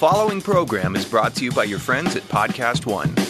following program is brought to you by your friends at Podcast One.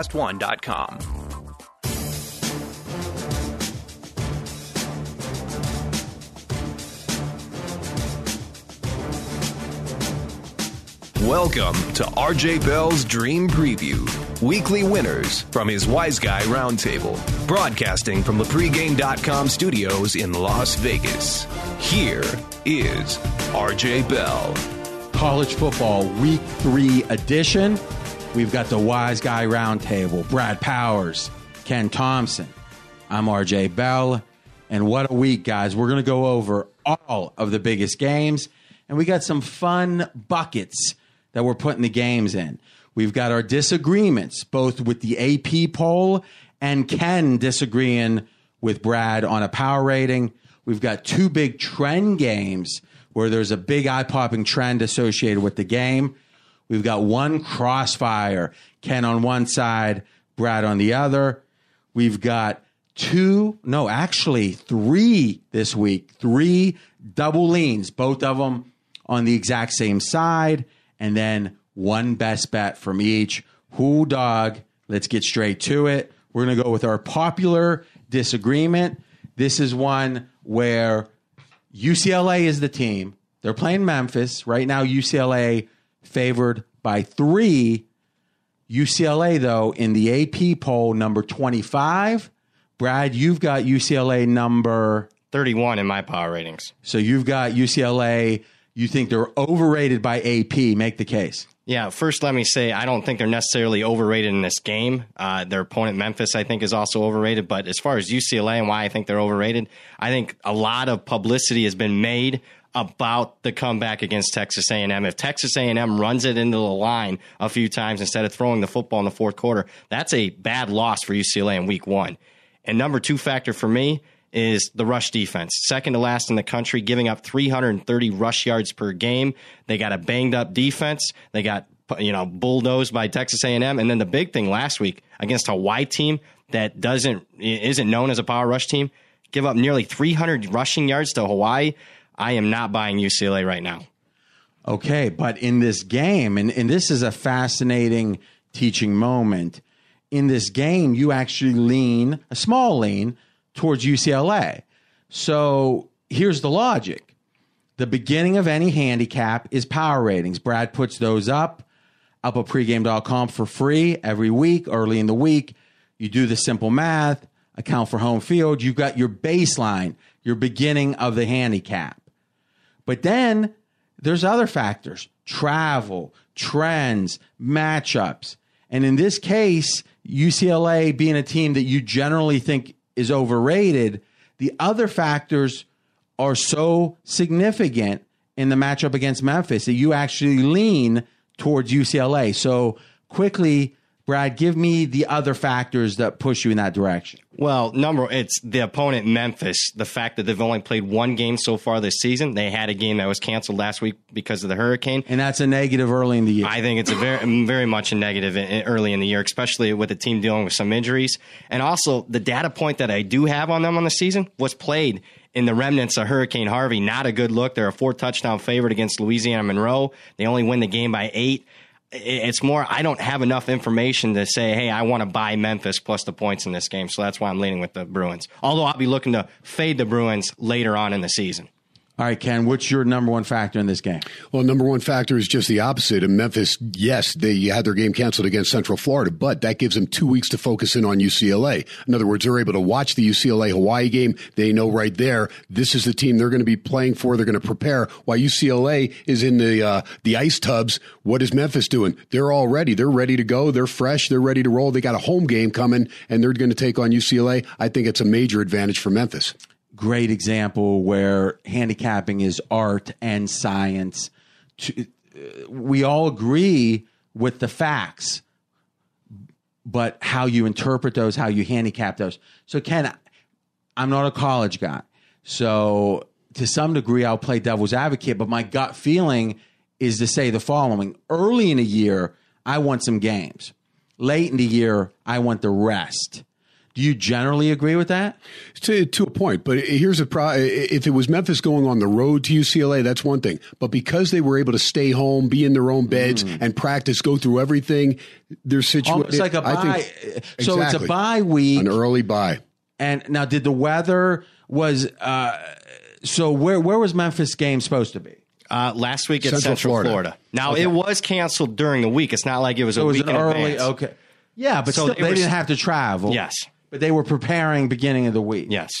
podcastone.com. Welcome to RJ Bell's Dream Preview. Weekly winners from his Wise Guy Roundtable. Broadcasting from the pregame.com studios in Las Vegas. Here is RJ Bell. College football week three edition. We've got the Wise Guy Roundtable, Brad Powers, Ken Thompson. I'm RJ Bell. And what a week, guys. We're going to go over all of the biggest games. And we got some fun buckets that we're putting the games in. We've got our disagreements, both with the AP poll and Ken disagreeing with Brad on a power rating. We've got two big trend games where there's a big eye popping trend associated with the game. We've got one crossfire, Ken on one side, Brad on the other. We've got two, no, actually three this week, three double leans, both of them on the exact same side, and then one best bet from each. Who dog? Let's get straight to it. We're going to go with our popular disagreement. This is one where UCLA is the team. They're playing Memphis. Right now, UCLA favored by three. UCLA, though, in the AP poll, number 25. Brad, you've got UCLA number 31 in my power ratings. So you've got UCLA. You think they're overrated by AP. Make the case. Yeah, first let me say I don't think they're necessarily overrated in this game. Uh, their opponent Memphis, I think, is also overrated. But as far as UCLA and why I think they're overrated, I think a lot of publicity has been made about the comeback against Texas A&M. If Texas A&M runs it into the line a few times instead of throwing the football in the fourth quarter, that's a bad loss for UCLA in week one. And number two factor for me is the rush defense. Second to last in the country, giving up 330 rush yards per game. They got a banged up defense. They got you know bulldozed by Texas A&M, and then the big thing last week against a Hawaii team that doesn't isn't known as a power rush team, give up nearly 300 rushing yards to Hawaii. I am not buying UCLA right now. Okay, but in this game, and, and this is a fascinating teaching moment. In this game, you actually lean, a small lean, towards UCLA. So here's the logic the beginning of any handicap is power ratings. Brad puts those up, up at pregame.com for free every week, early in the week. You do the simple math, account for home field. You've got your baseline, your beginning of the handicap. But then there's other factors travel, trends, matchups. And in this case, UCLA being a team that you generally think is overrated, the other factors are so significant in the matchup against Memphis that you actually lean towards UCLA. So quickly, Brad, give me the other factors that push you in that direction. Well, number it's the opponent Memphis. The fact that they've only played one game so far this season. They had a game that was canceled last week because of the hurricane, and that's a negative early in the year. I think it's a very, very much a negative early in the year, especially with the team dealing with some injuries. And also, the data point that I do have on them on the season was played in the remnants of Hurricane Harvey. Not a good look. They're a four touchdown favorite against Louisiana Monroe. They only win the game by eight it's more I don't have enough information to say, hey, I want to buy Memphis plus the points in this game. So that's why I'm leaning with the Bruins. Although I'll be looking to fade the Bruins later on in the season. All right, Ken, what's your number one factor in this game? Well, number one factor is just the opposite. In Memphis, yes, they had their game canceled against Central Florida, but that gives them two weeks to focus in on UCLA. In other words, they're able to watch the UCLA Hawaii game. They know right there this is the team they're going to be playing for. They're going to prepare. While UCLA is in the uh, the ice tubs, what is Memphis doing? They're all ready. They're ready to go. They're fresh. They're ready to roll. They got a home game coming, and they're going to take on UCLA. I think it's a major advantage for Memphis great example where handicapping is art and science. Uh, we all agree with the facts, but how you interpret those, how you handicap those. So, Ken, I'm not a college guy. So, to some degree, I'll play devil's advocate, but my gut feeling is to say the following early in the year, I want some games. Late in the year, I want the rest. Do you generally agree with that? To, to a point, but here's a pro. If it was Memphis going on the road to UCLA, that's one thing. But because they were able to stay home, be in their own beds, mm. and practice, go through everything, they're situated. It's like a bye. Think, so exactly, it's a bye week, an early bye. And now, did the weather was uh, so? Where where was Memphis game supposed to be? Uh, last week at Central, Central Florida. Florida. Now okay. it was canceled during the week. It's not like it was so a it was week early. Advance. Okay, yeah, but so still, they was, didn't have to travel. Yes, but they were preparing beginning of the week. Yes.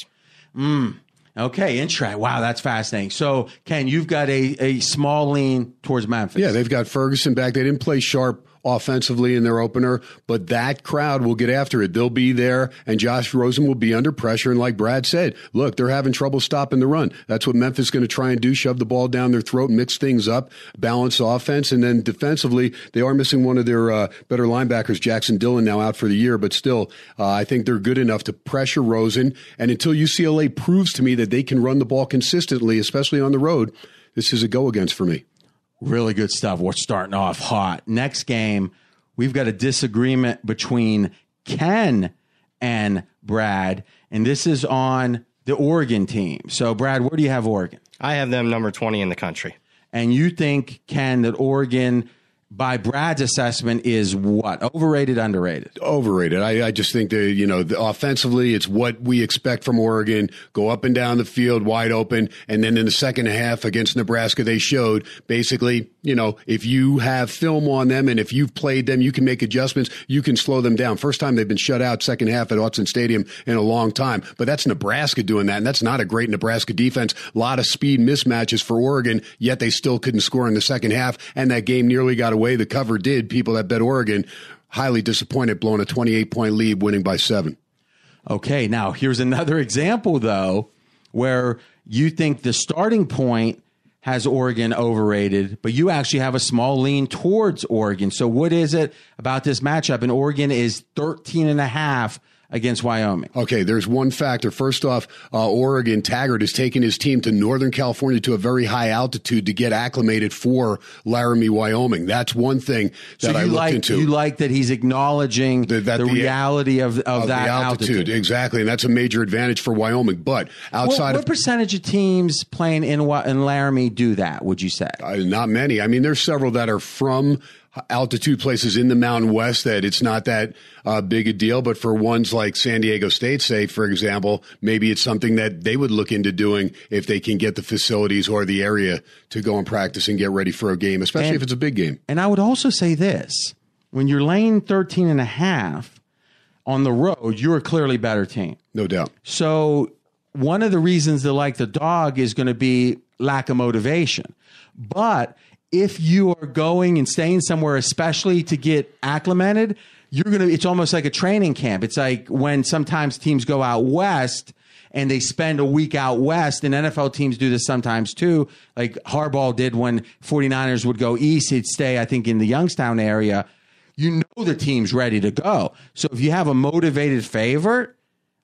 Mm. Okay, interesting. Wow, that's fascinating. So, Ken, you've got a, a small lean towards Memphis. Yeah, they've got Ferguson back. They didn't play sharp offensively in their opener, but that crowd will get after it. They'll be there, and Josh Rosen will be under pressure. And like Brad said, look, they're having trouble stopping the run. That's what Memphis is going to try and do: shove the ball down their throat, mix things up, balance offense, and then defensively, they are missing one of their uh, better linebackers, Jackson Dillon, now out for the year. But still, uh, I think they're good enough to pressure Rosen. And until UCLA proves to me that they can run the ball consistently, especially on the road, this is a go against for me. Really good stuff. We're starting off hot. Next game, we've got a disagreement between Ken and Brad, and this is on the Oregon team. So, Brad, where do you have Oregon? I have them number 20 in the country. And you think, Ken, that Oregon by Brad's assessment, is what overrated, underrated? Overrated. I, I just think that you know, the, offensively, it's what we expect from Oregon. Go up and down the field, wide open, and then in the second half against Nebraska, they showed basically, you know, if you have film on them and if you've played them, you can make adjustments. You can slow them down. First time they've been shut out second half at Autzen Stadium in a long time, but that's Nebraska doing that, and that's not a great Nebraska defense. A lot of speed mismatches for Oregon, yet they still couldn't score in the second half, and that game nearly got away the cover did, people that bet Oregon highly disappointed blowing a 28 point lead, winning by seven. Okay, now here's another example, though, where you think the starting point has Oregon overrated, but you actually have a small lean towards Oregon. So, what is it about this matchup? And Oregon is 13 and a half against Wyoming? Okay, there's one factor. First off, uh, Oregon Taggart has taken his team to Northern California to a very high altitude to get acclimated for Laramie, Wyoming. That's one thing that so I looked like, into. You like that he's acknowledging the, the, the reality of, of, of that altitude. altitude. Exactly, and that's a major advantage for Wyoming. But outside what, what of percentage of teams playing in in Laramie do that? Would you say? Uh, not many. I mean, there's several that are from altitude places in the Mountain West that it's not that uh, big a deal. But for ones like San Diego State, say, for example, maybe it's something that they would look into doing if they can get the facilities or the area to go and practice and get ready for a game, especially and, if it's a big game. And I would also say this when you're laying 13 and a half on the road, you're a clearly better team. No doubt. So one of the reasons they like the dog is going to be lack of motivation. But if you are going and staying somewhere, especially to get acclimated, you're to, it's almost like a training camp. It's like when sometimes teams go out west and they spend a week out west and NFL teams do this sometimes too. Like Harbaugh did when 49ers would go east, he'd stay, I think, in the Youngstown area. You know the team's ready to go. So if you have a motivated favorite,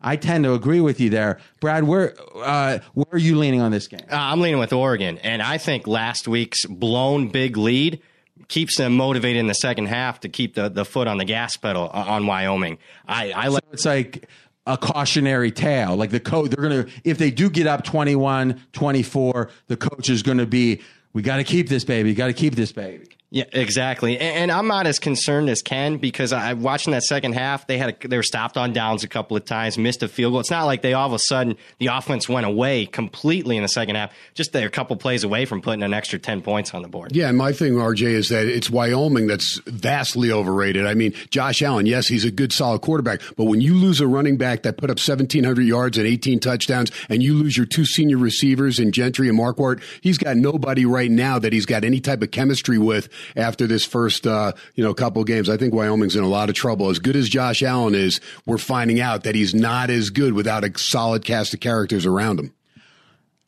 I tend to agree with you there, Brad. Where uh, where are you leaning on this game? Uh, I'm leaning with Oregon, and I think last week's blown big lead keeps them motivated in the second half to keep the, the foot on the gas pedal uh, on Wyoming. I, I so it's like a cautionary tale. Like the coach, they're to, if they do get up 21, 24, the coach is going to be, we got to keep this baby, got to keep this baby. Yeah, exactly. And, and, I'm not as concerned as Ken because I watching that second half. They had a, they were stopped on downs a couple of times, missed a field goal. It's not like they all of a sudden the offense went away completely in the second half. Just they're a couple plays away from putting an extra ten points on the board. Yeah, and my thing, RJ, is that it's Wyoming that's vastly overrated. I mean, Josh Allen, yes, he's a good solid quarterback, but when you lose a running back that put up 1,700 yards and 18 touchdowns, and you lose your two senior receivers in Gentry and Maulhardt, he's got nobody right now that he's got any type of chemistry with after this first, uh, you know, couple games. I think Wyoming's in a lot of trouble. As good as Josh Allen is, we're finding out that he's not as good without a solid cast of characters around him.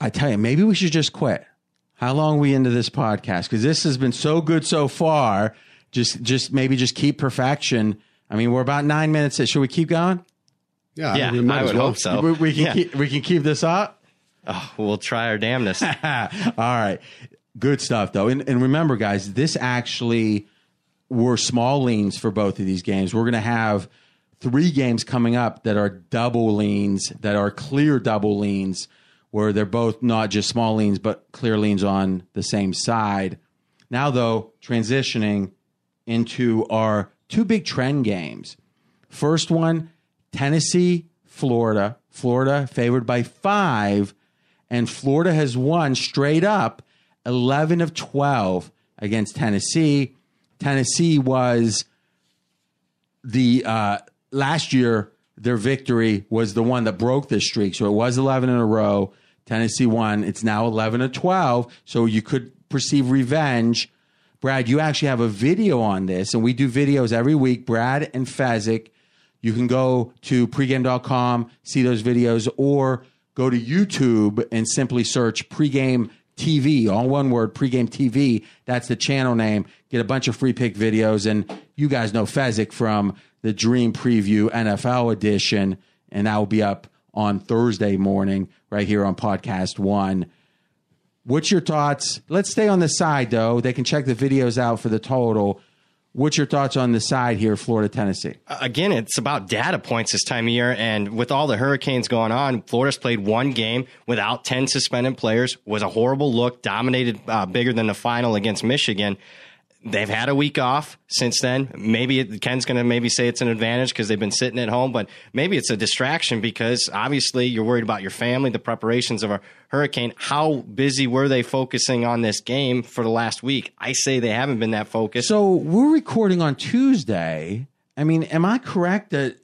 I tell you, maybe we should just quit. How long are we into this podcast? Because this has been so good so far. Just, just maybe just keep perfection. I mean, we're about nine minutes. In. Should we keep going? Yeah, yeah we might I as would well. hope so. We, we can Yeah. keep, we can keep this up. Oh, we'll try our damnedest. All right. Good stuff, though. And, and remember, guys, this actually were small leans for both of these games. We're going to have three games coming up that are double leans, that are clear double leans, where they're both not just small leans, but clear leans on the same side. Now, though, transitioning into our two big trend games. First one, Tennessee, Florida. Florida favored by five, and Florida has won straight up 11 of 12 against Tennessee. Tennessee was the uh, last year their victory was the one that broke this streak. So it was 11 in a row. Tennessee won. It's now 11 to 12. So you could perceive revenge. Brad, you actually have a video on this, and we do videos every week. Brad and Fezzik. You can go to pregame.com, see those videos, or go to YouTube and simply search pregame TV, all one word, pregame TV. That's the channel name. Get a bunch of free pick videos. And you guys know Fezzik from the Dream Preview NFL edition. And that will be up on Thursday morning right here on Podcast One. What's your thoughts? Let's stay on the side, though. They can check the videos out for the total. What's your thoughts on the side here, Florida, Tennessee? again, it's about data points this time of year. And with all the hurricanes going on, Florida's played one game without 10 suspended players, was a horrible look, dominated uh, bigger than the final against Michigan. They've had a week off since then. Maybe it, Ken's going to maybe say it's an advantage because they've been sitting at home, but maybe it's a distraction because obviously you're worried about your family, the preparations of a hurricane. How busy were they focusing on this game for the last week? I say they haven't been that focused. So we're recording on Tuesday. I mean, am I correct that?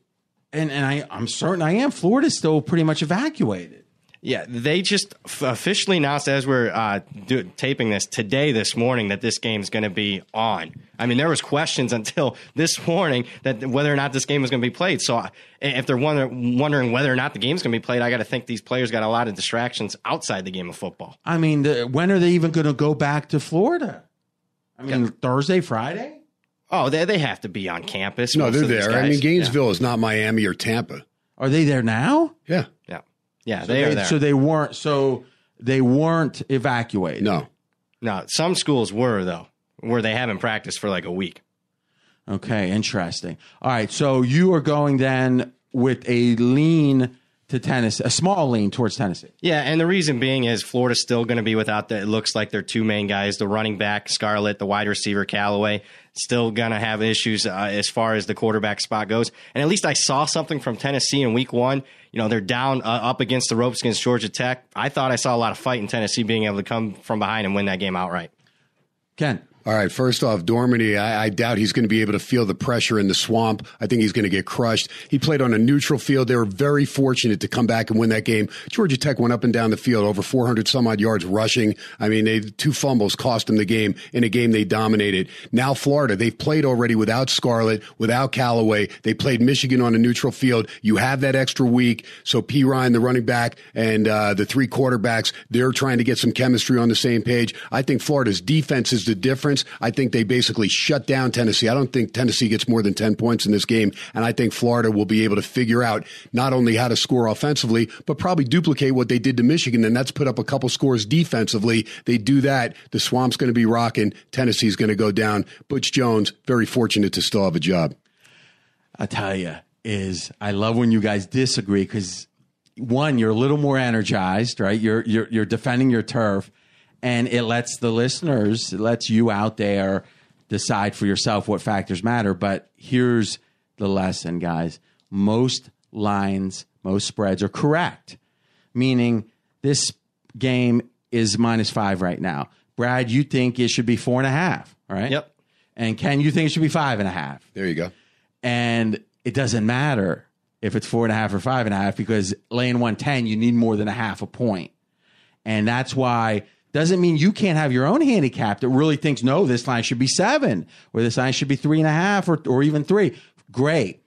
And and I I'm certain I am. Florida's still pretty much evacuated. Yeah, they just f- officially announced as we're uh, do, taping this today, this morning, that this game's going to be on. I mean, there was questions until this morning that whether or not this game was going to be played. So, uh, if they're wonder, wondering whether or not the game's going to be played, I got to think these players got a lot of distractions outside the game of football. I mean, the, when are they even going to go back to Florida? I mean, Thursday, Friday. Oh, they they have to be on campus. No, they're there. I mean, Gainesville is not Miami or Tampa. Are they there now? Yeah. Yeah, yeah, yeah they are there. So they weren't. So they weren't evacuated. No. no, some schools were though, where they haven't practiced for like a week. Okay, interesting. All right, so you are going then with a lean to Tennessee, a small lean towards Tennessee. Yeah, and the reason being is Florida's still going to be without the. It looks like their two main guys, the running back Scarlett, the wide receiver Callaway, still to have issues uh, as far as the quarterback spot goes. And at least I saw something from Tennessee in Week One. You know, they're down uh, up against the ropes against Georgia Tech. I thought I saw a lot of fight in Tennessee being able to come from behind and win that game outright. Ken, All right. First off, Dormady, I, I doubt he's going to be able to feel the pressure in the swamp. I think he's going to get crushed. He played on a neutral field. They were very fortunate to come back and win that game. Georgia Tech went up and down the field, over 400 some odd yards rushing. I mean, they two fumbles cost them the game in a game they dominated. Now Florida, they've played already without Scarlett, without Callaway. They played Michigan on a neutral field. You have that extra week. So Perine, the running back, and uh, the three quarterbacks, they're trying to get some chemistry on the same page. I think Florida's defense is the difference. I think they basically shut down Tennessee. I don't think Tennessee gets more than 10 points in this game. And I think Florida will be able to figure out not only how to score offensively, but probably duplicate what they did to Michigan. And that's put up a couple scores defensively. They do that. The swamp's going to be rocking. Tennessee's going to go down. Butch Jones, very fortunate to still have a job. I tell you, is I love when you guys disagree because one, you're a little more energized, right? You're you're you're defending your turf, and it lets the listeners, it lets you out there decide for yourself what factors matter. But here's the lesson, guys: most lines, most spreads are correct, meaning this game is minus five right now. Brad, you think it should be four and a half, right? Yep. And Ken, you think it should be five and a half There you go. and it doesn't matter if it's four and a half or five and a half because laying 110 you need more than a half a point. point and that's why doesn't mean you can't have your own handicap that really thinks, no, this line should be seven, or this line should be three and a half, or, or even three. Great.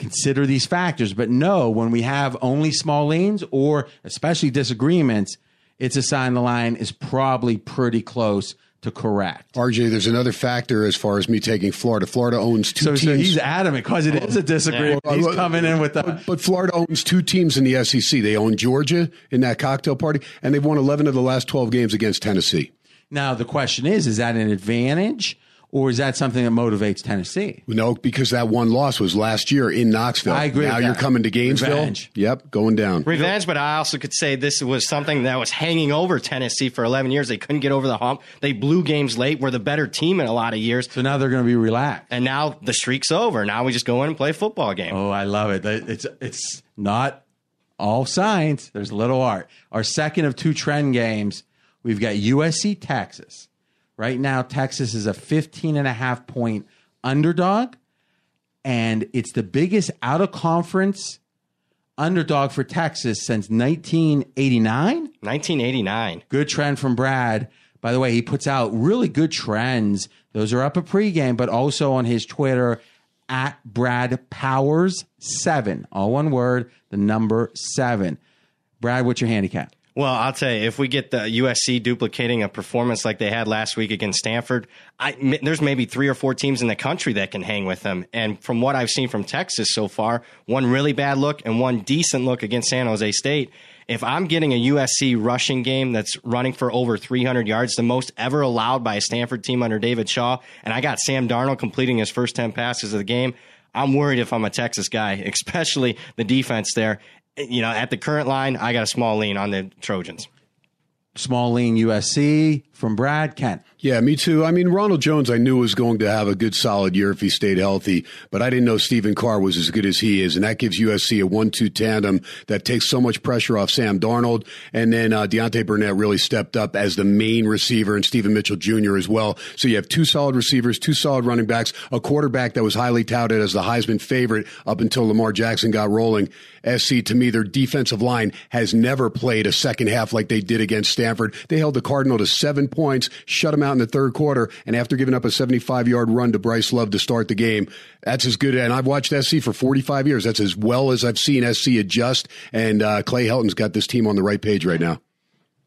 Consider these factors, but no, when we have only small leans or especially disagreements, it's a sign the line is probably pretty close to correct. RJ, there's another factor as far as me taking Florida. Florida owns two So, teams. so he's adamant because it is a disagreement. Yeah. He's coming in with the. But, but Florida owns two teams in the SEC. They own Georgia in that cocktail party, and they've won 11 of the last 12 games against Tennessee. Now the question is: Is that an advantage, or is that something that motivates Tennessee? No, because that one loss was last year in Knoxville. I agree Now with you're that. coming to Gainesville. Revenge. Yep, going down. Revenge, but I also could say this was something that was hanging over Tennessee for 11 years. They couldn't get over the hump. They blew games late, were the better team in a lot of years. So now they're going to be relaxed. And now the streak's over. Now we just go in and play a football game. Oh, I love it. It's it's not all science. There's a little art. Our second of two trend games, we've got USC Texas. Right now, Texas is a 15 and a half point underdog, and it's the biggest out of conference underdog for Texas since 1989. 1989. Good trend from Brad. By the way, he puts out really good trends. Those are up a pregame, but also on his Twitter at Brad Powers seven. All one word, the number seven. Brad, what's your handicap? Well, I'll tell you, if we get the USC duplicating a performance like they had last week against Stanford, there's maybe three or four teams in the country that can hang with them. And from what I've seen from Texas so far, one really bad look and one decent look against San Jose State. If I'm getting a USC rushing game that's running for over 300 yards, the most ever allowed by a Stanford team under David Shaw, and I got Sam Darnold completing his first 10 passes of the game, I'm worried if I'm a Texas guy, especially the defense there. You know, at the current line, I got a small lean on the Trojans. Small lean USC from Brad Kent. Yeah, me too. I mean, Ronald Jones, I knew was going to have a good solid year if he stayed healthy, but I didn't know Stephen Carr was as good as he is. And that gives USC a one two tandem that takes so much pressure off Sam Darnold. And then uh, Deontay Burnett really stepped up as the main receiver and Stephen Mitchell Jr. as well. So you have two solid receivers, two solid running backs, a quarterback that was highly touted as the Heisman favorite up until Lamar Jackson got rolling. SC, to me, their defensive line has never played a second half like they did against Stanford. They held the Cardinal to seven points, shut them out in the third quarter, and after giving up a 75 yard run to Bryce Love to start the game, that's as good. And I've watched SC for 45 years. That's as well as I've seen SC adjust. And uh, Clay Helton's got this team on the right page right now.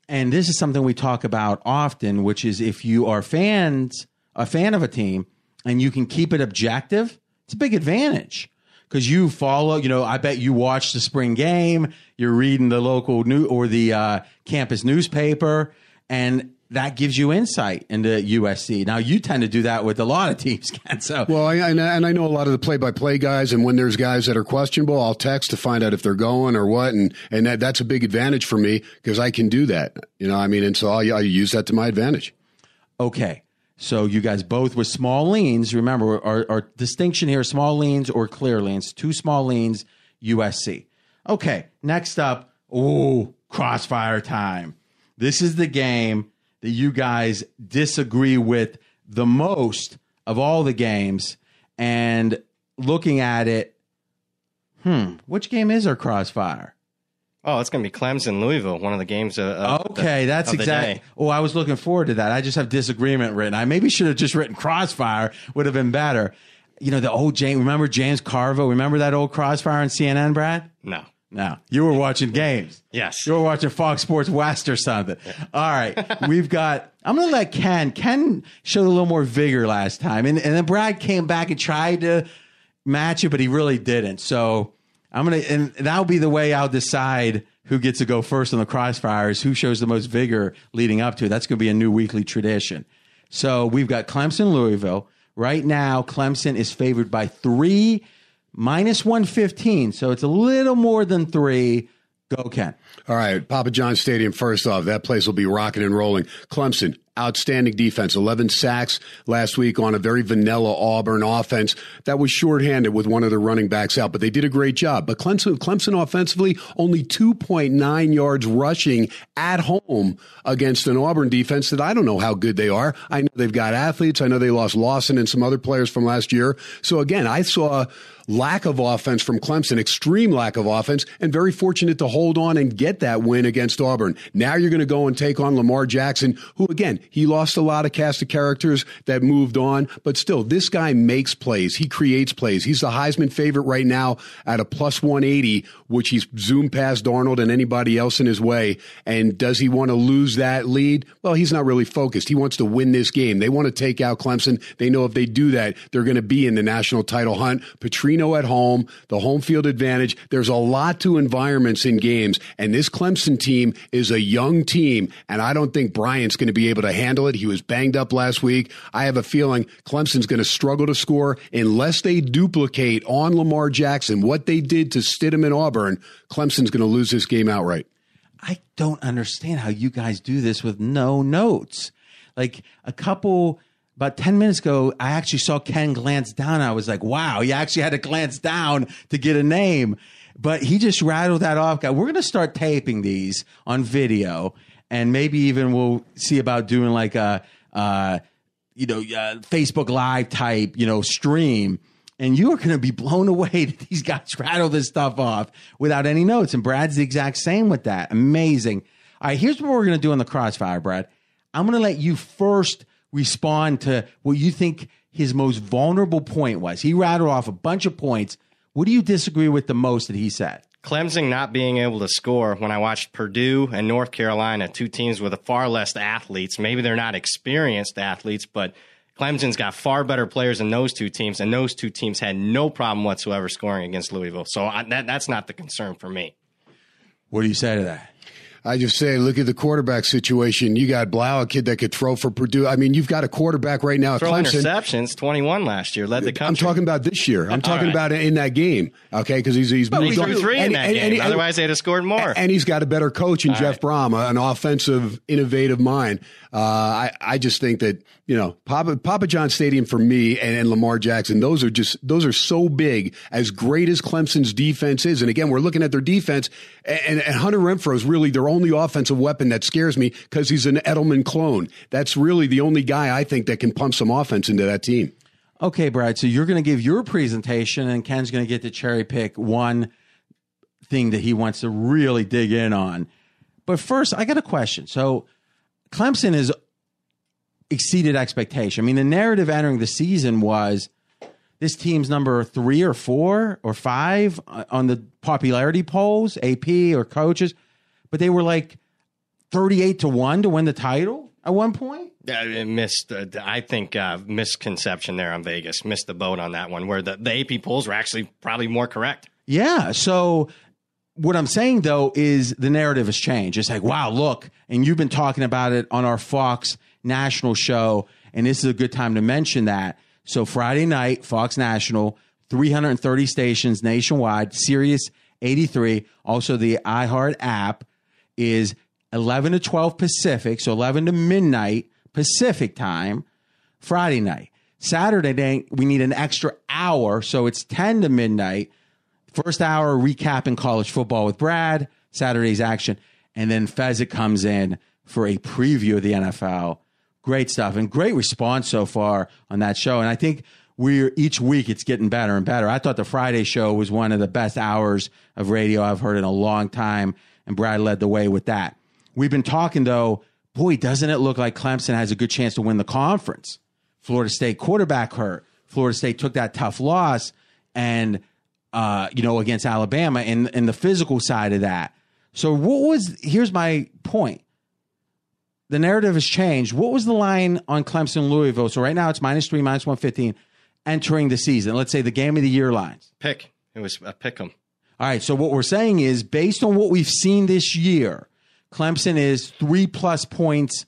And this is something we talk about often, which is if you are fans, a fan of a team, and you can keep it objective, it's a big advantage because you follow. You know, I bet you watch the spring game. You're reading the local new or the uh, campus newspaper, and that gives you insight into USC. Now, you tend to do that with a lot of teams, Ken. So, Well, I, and, I- and I know a lot of the play-by-play guys, and when there's guys that are questionable, I'll text to find out if they're going or what, and and that, that's a big advantage for me because I can do that. You know, I mean, and so I, I use that to my advantage. Okay. So you guys both with small leans. Remember, our, our distinction here: small leans or clear leans. Two small leans, USC. Okay. Next up, ooh, crossfire time. This is the game that you guys disagree with the most of all the games. And looking at it, hmm, which game is our crossfire? Oh, it's going to be Clemson, Louisville, one of the games. Of, of Okay, the- that's exactly. Oh, I was looking forward to that. I just have disagreement written. I maybe should have just written Crossfire. Would have been better. You know the old James. Remember James Carville? Remember that old Crossfire on CNN, Brad? No. No, you were watching games. Yes. You were watching Fox Sports West or something. All right. We've got, I'm going to let Ken, Ken showed a little more vigor last time. And, and then Brad came back and tried to match it, but he really didn't. So I'm going to, and that'll be the way I'll decide who gets to go first on the crossfires, who shows the most vigor leading up to it. That's going to be a new weekly tradition. So we've got Clemson, Louisville. Right now, Clemson is favored by three minus 115. So it's a little more than three. Go, Ken. All right, Papa John Stadium. First off, that place will be rocking and rolling. Clemson outstanding defense. 11 sacks last week on a very vanilla Auburn offense that was shorthanded with one of their running backs out, but they did a great job. But Clemson, Clemson offensively, only 2.9 yards rushing at home against an Auburn defense that I don't know how good they are. I know they've got athletes. I know they lost Lawson and some other players from last year. So again, I saw lack of offense from Clemson, extreme lack of offense, and very fortunate to hold on and get that win against Auburn. Now you're going to go and take on Lamar Jackson, who again, he lost a lot of cast of characters that moved on, but still, this guy makes plays. He creates plays. He's the Heisman favorite right now at a plus 180, which he's zoomed past Darnold and anybody else in his way. And does he want to lose that lead? Well, he's not really focused. He wants to win this game. They want to take out Clemson. They know if they do that, they're going to be in the national title hunt. Petrino at home, the home field advantage. There's a lot to environments in games, and this Clemson team is a young team, and I don't think Bryant's going to be able to handle it. He was banged up last week. I have a feeling Clemson's going to struggle to score unless they duplicate on Lamar Jackson what they did to Stidham in Auburn. Clemson's going to lose this game outright. I don't understand how you guys do this with no notes. Like a couple about 10 minutes ago, I actually saw Ken glance down. I was like, wow, he actually had to glance down to get a name. But he just rattled that off. Guy, we're going to start taping these on video, and maybe even we'll see about doing like a, uh, you know, uh, Facebook Live type, you know, stream. And you are going to be blown away that these guys rattle this stuff off without any notes. And Brad's the exact same with that. Amazing. All right, here's what we're going to do on the crossfire, Brad. I'm going to let you first respond to what you think his most vulnerable point was. He rattled off a bunch of points. What do you disagree with the most that he said? Clemson not being able to score when I watched Purdue and North Carolina, two teams with far less athletes. Maybe they're not experienced athletes, but Clemson's got far better players than those two teams, and those two teams had no problem whatsoever scoring against Louisville. So I, that, that's not the concern for me. What do you say to that? I just say, look at the quarterback situation. You got Blough, a kid that could throw for Purdue. I mean, you've got a quarterback right now Throw interceptions, 21 last year, led the country. I'm talking about this year. I'm talking right. about in that game. Okay, because he's he's But he threw three in And- that and- game. and- Otherwise, they'd have scored more. And he's got a better coach in All Jeff right. Brohm, an offensive, innovative mind. Uh, I, I just think that, you know, Papa, Papa John Stadium for me and, and Lamar Jackson, those are just, those are so big as great as Clemson's defense is. And again, we're looking at their defense and, and Hunter Renfrow is really their only offensive weapon that scares me because he's an Edelman clone. That's really the only guy I think that can pump some offense into that team. Okay, Brad. So you're going to give your presentation, and Ken's going to get to cherry pick one thing that he wants to really dig in on. But first, I got a question. So Clemson has exceeded expectation. I mean, the narrative entering the season was this team's number three or four or five on the popularity polls, AP or coaches, but they were like 38 to 1 to win the title at one point. Yeah, missed. Uh, I think uh, misconception there on Vegas. Missed the boat on that one, where the, the AP polls were actually probably more correct. Yeah. So what I'm saying though is the narrative has changed. It's like, wow, look, and you've been talking about it on our Fox National show, and this is a good time to mention that. So Friday night, Fox National, 330 stations nationwide, Sirius 83, also the iHeart app is 11 to 12 Pacific, so 11 to midnight Pacific time. Friday night. Saturday night, we need an extra hour, so it's 10 to midnight. First hour recapping college football with Brad, Saturday's action, and then Fezzik comes in for a preview of the NFL. Great stuff and great response so far on that show. And I think we're each week it's getting better and better. I thought the Friday show was one of the best hours of radio I've heard in a long time, and Brad led the way with that. We've been talking though, boy, doesn't it look like Clemson has a good chance to win the conference? Florida State quarterback hurt. Florida State took that tough loss and uh, you know, against Alabama and and the physical side of that. So what was here's my point. The narrative has changed. What was the line on Clemson Louisville? So right now it's minus three, minus one fifteen entering the season. Let's say the game of the year lines. Pick. It was a pick 'em. All right. So what we're saying is based on what we've seen this year, Clemson is three plus points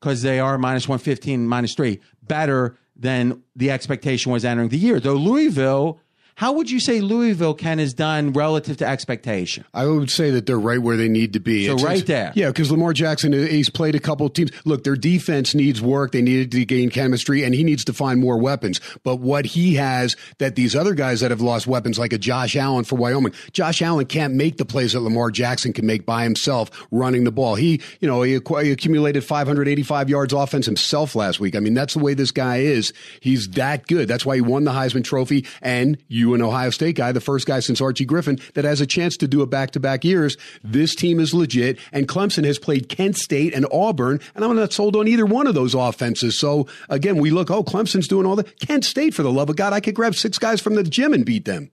because they are minus 115, minus three, better than the expectation was entering the year. Though Louisville How would you say Louisville, Ken, has done relative to expectation? I would say that they're right where they need to be. So It's- right there. Yeah, because Lamar Jackson, he's played a couple teams. Look, their defense needs work. They needed to gain chemistry, and he needs to find more weapons. But what he has that these other guys that have lost weapons, like a Josh Allen for Wyoming, Josh Allen can't make the plays that Lamar Jackson can make by himself running the ball. He, you know, he, acqu- he accumulated 585 yards offense himself last week. I mean, that's the way this guy is. He's that good. That's why he won the Heisman Trophy. And you, an Ohio State guy, the first guy since Archie Griffin that has a chance to do it back to back years. This team is legit. And Clemson has played Kent State and Auburn, and I'm not sold on either one of those offenses. So again, we look, oh, Clemson's doing all that. Kent State, for the love of God, I could grab six guys from the gym and beat them.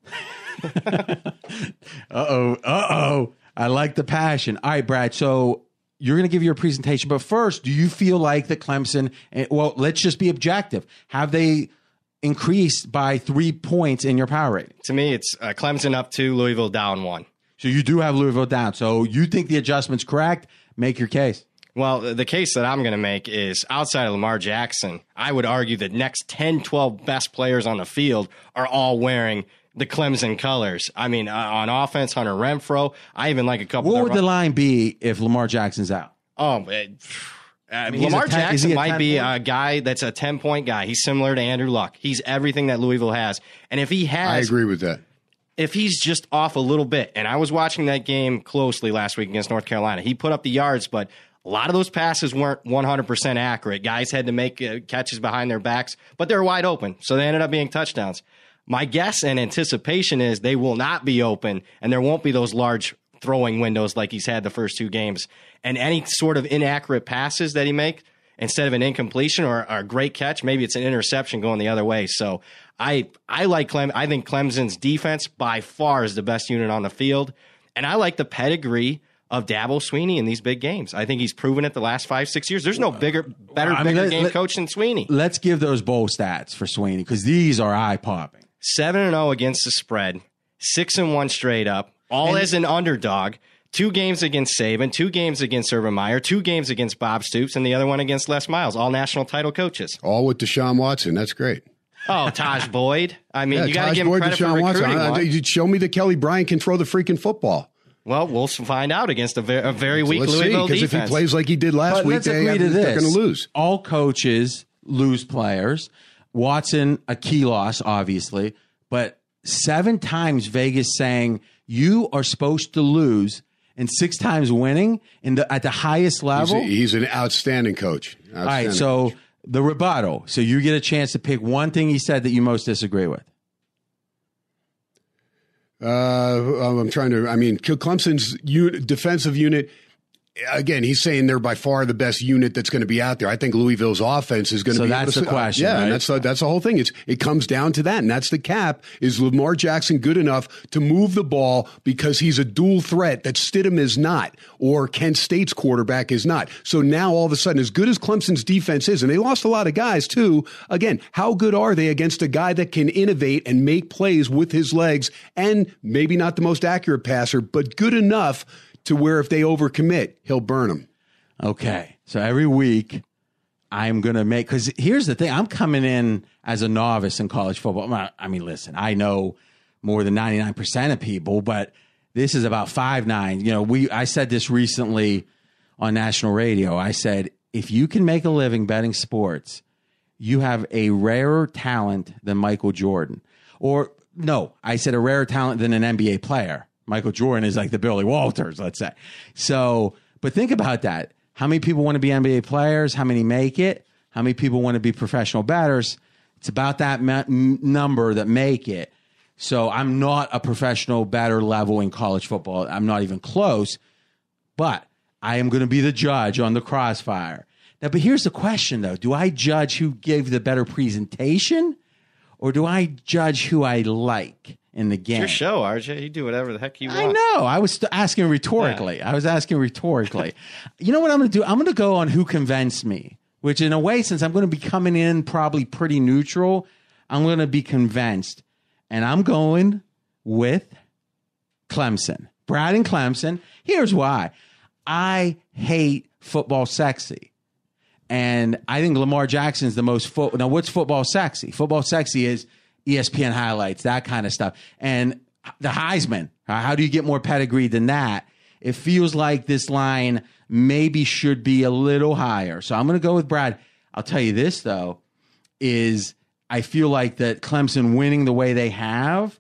Uh oh. Uh oh. I like the passion. All right, Brad. So you're going to give your presentation, but first, do you feel like the Clemson? eh, Well, let's just be objective. Have they increased by three points in your power rating? To me, it's uh, Clemson up two, Louisville down one. So you do have Louisville down. So you think the adjustment's correct? Make your case. Well, the case that I'm going to make is outside of Lamar Jackson, I would argue the next 10, 12 best players on the field are all wearing the Clemson colors. I mean, uh, on offense, Hunter Renfrow. I even like a couple. What would their the line be if Lamar Jackson's out? Oh, it, uh, mean, Lamar a ten- Jackson a might be point? a guy that's a 10 point guy. He's similar to Andrew Luck. He's everything that Louisville has. And if he has. I agree with that. if he's just off a little bit, and I was watching that game closely last week against North Carolina, he put up the yards, but a lot of those passes weren't 100% accurate. Guys had to make uh, catches behind their backs, but they were wide open, so they ended up being touchdowns. My guess and anticipation is they will not be open, and there won't be those large throwing windows like he's had the first two games. And any sort of inaccurate passes that he make, instead of an incompletion or, or a great catch, maybe it's an interception going the other way. So I I like Clem. I think Clemson's defense by far is the best unit on the field, and I like the pedigree of Dabo Swinney in these big games. I think he's proven it the last five six years. There's no bigger, better, I mean, bigger let- game let- coach than Swinney. Let's give those bowl stats for Swinney because these are eye popping. Seven and zero against the spread, six and one straight up, all as an underdog. Two games against Saban, two games against Urban Meyer, two games against Bob Stoops, and the other one against Les Miles. All national title coaches. All with Deshaun Watson. That's great. Oh, Tajh Boyd. I mean, Yeah, you got to give him Boyd, credit for Deshaun Watson. recruiting. I- I- show me that Kelly Bryant can throw the freaking football. Well, we'll find out against a very, a very weak Let's see, Louisville because if he plays like he did last But week, let's they agree have, to they're going to lose. All coaches lose players. Watson a key loss, obviously, but seven times Vegas saying you are supposed to lose, and six times winning in the at the highest He's, level. a- he's an outstanding coach. All right, so the rebuttal. So you get a chance to pick one thing he said that you most disagree with. Uh, I'm trying to. I mean, Clemson's defensive unit. Again, he's saying they're by far the best unit that's going to be out there. I think Louisville's offense is going to be. So that's the question, yeah, right? and that's the, that's the whole thing. It's it comes down to that, and that's the cap. Is Lamar Jackson good enough to move the ball because he's a dual threat that Stidham is not, or Kent State's quarterback is not. So now all of a sudden, as good as Clemson's defense is, and they lost a lot of guys too. Again, how good are they against a guy that can innovate and make plays with his legs, and maybe not the most accurate passer, but good enough to where if they overcommit, he'll burn them. Okay. So every week I'm going to make, because here's the thing I'm coming in as a novice in college football. I mean, listen, I know more than 99% of people, but this is about five nine. You know, we, I said this recently on national radio. I said, if you can make a living betting sports, you have a rarer talent than Michael Jordan. Or no, I said a rarer talent than an NBA player. Michael Jordan is like the Billy Walters, let's say. So, but think about that. How many people want to be NBA players? How many make it? How many people want to be professional batters? It's about that number that make it. So I'm not a professional batter level in college football. I'm not even close but I am going to be the judge on the crossfire. Now, but here's the question though Do I judge who gave the better presentation or do I judge who I like in the game? Your show, RJ. You do whatever the heck you want. I know. I was st- asking rhetorically. I was asking rhetorically. you know what I'm going to do? I'm going to go on who convinced me, which in a way, since I'm going to be coming in probably pretty neutral, I'm going to be convinced. And I'm going with Clemson. Brad and Clemson. Here's why. I hate football sexy. And I think Lamar Jackson's the most. Now, what's football sexy? Football sexy is ESPN highlights, that kind of stuff. And the Heisman, how do you get more pedigree than that? It feels like this line maybe should be a little higher. So I'm going to go with Brad. I'll tell you this though, is I feel like that Clemson winning the way they have.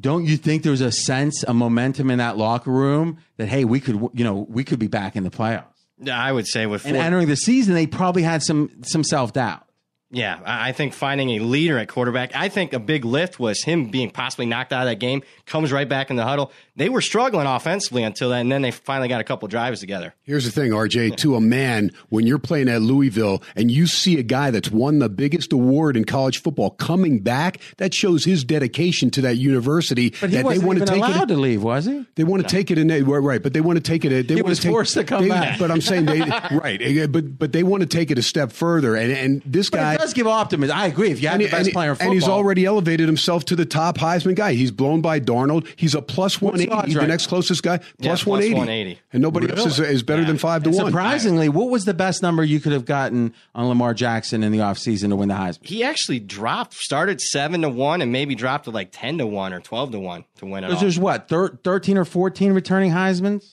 Don't you think there's a sense, a momentum in that locker room that hey, we could, you know, we could be back in the playoffs. Yeah, I would say with And four, entering the season, they probably had some some self doubt. Yeah, I I think finding a leader at quarterback. I think a big lift was him being possibly knocked out of that game. Comes right back in the huddle. They were struggling offensively until then, and then they finally got a couple drives together. Here's the thing, RJ, to a man, when you're playing at Louisville and you see a guy that's won the biggest award in college football coming back, that shows his dedication to that university. But he that wasn't they want even to take allowed it. to leave, was he? They want to take it in they- right, but they want to take it. They He want was to take, forced to come they- back. But I'm saying they right, eh, but but they want to take it a step further. And and this But guy it does give optimism. I agree. If you have and, the best and he- player in football, and he's already elevated himself to the top Heisman guy. He's blown by Darnold. He's a plus What's the 180. odds The next closest guy, Yeah, plus plus 180. 180. And nobody else is, is better than 5 to 1. Surprisingly, what was the best number you could have gotten on Lamar Jackson in the offseason to win the Heisman? He actually dropped, started seven to one, and maybe dropped to like ten to one or twelve to one to win it. Because All. there's what, thir- 13 or 14 returning Heismans?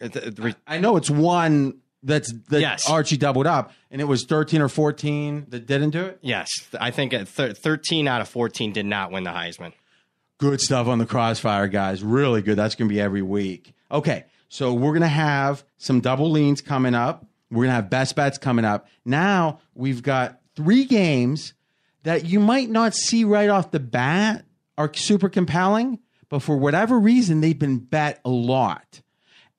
It- it- re- I know it's one that's that Yes. Archie doubled up, and it was 13 or 14 that didn't do it. yes, I think thirteen out of fourteen did not win the Heisman. Good stuff on the crossfire, guys. Really good. That's going to be every week. Okay, so we're going to have some double leans coming up. We're going to have best bets coming up. Now we've got three games that you might not see right off the bat are super compelling, but for whatever reason, they've been bet a lot.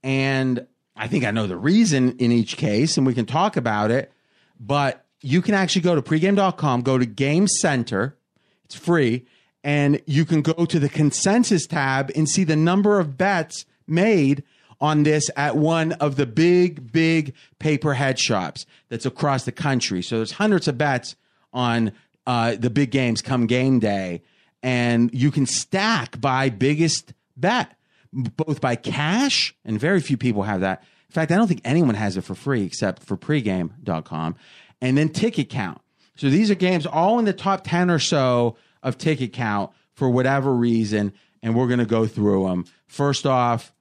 And I think I know the reason in each case, and we can talk about it. But you can actually go to pregame.com, go to Game Center. It's free. And you can go to the consensus tab and see the number of bets made on this at one of the big, big pay per head shops that's across the country. So there's hundreds of bets on uh, the big games come game day. And you can stack by biggest bet, both by cash, and very few people have that. In fact, I don't think anyone has it for free except for pregame.com, and then ticket count. So these are games all in the top 10 or so of ticket count for whatever reason, and we're going to go through them. First off,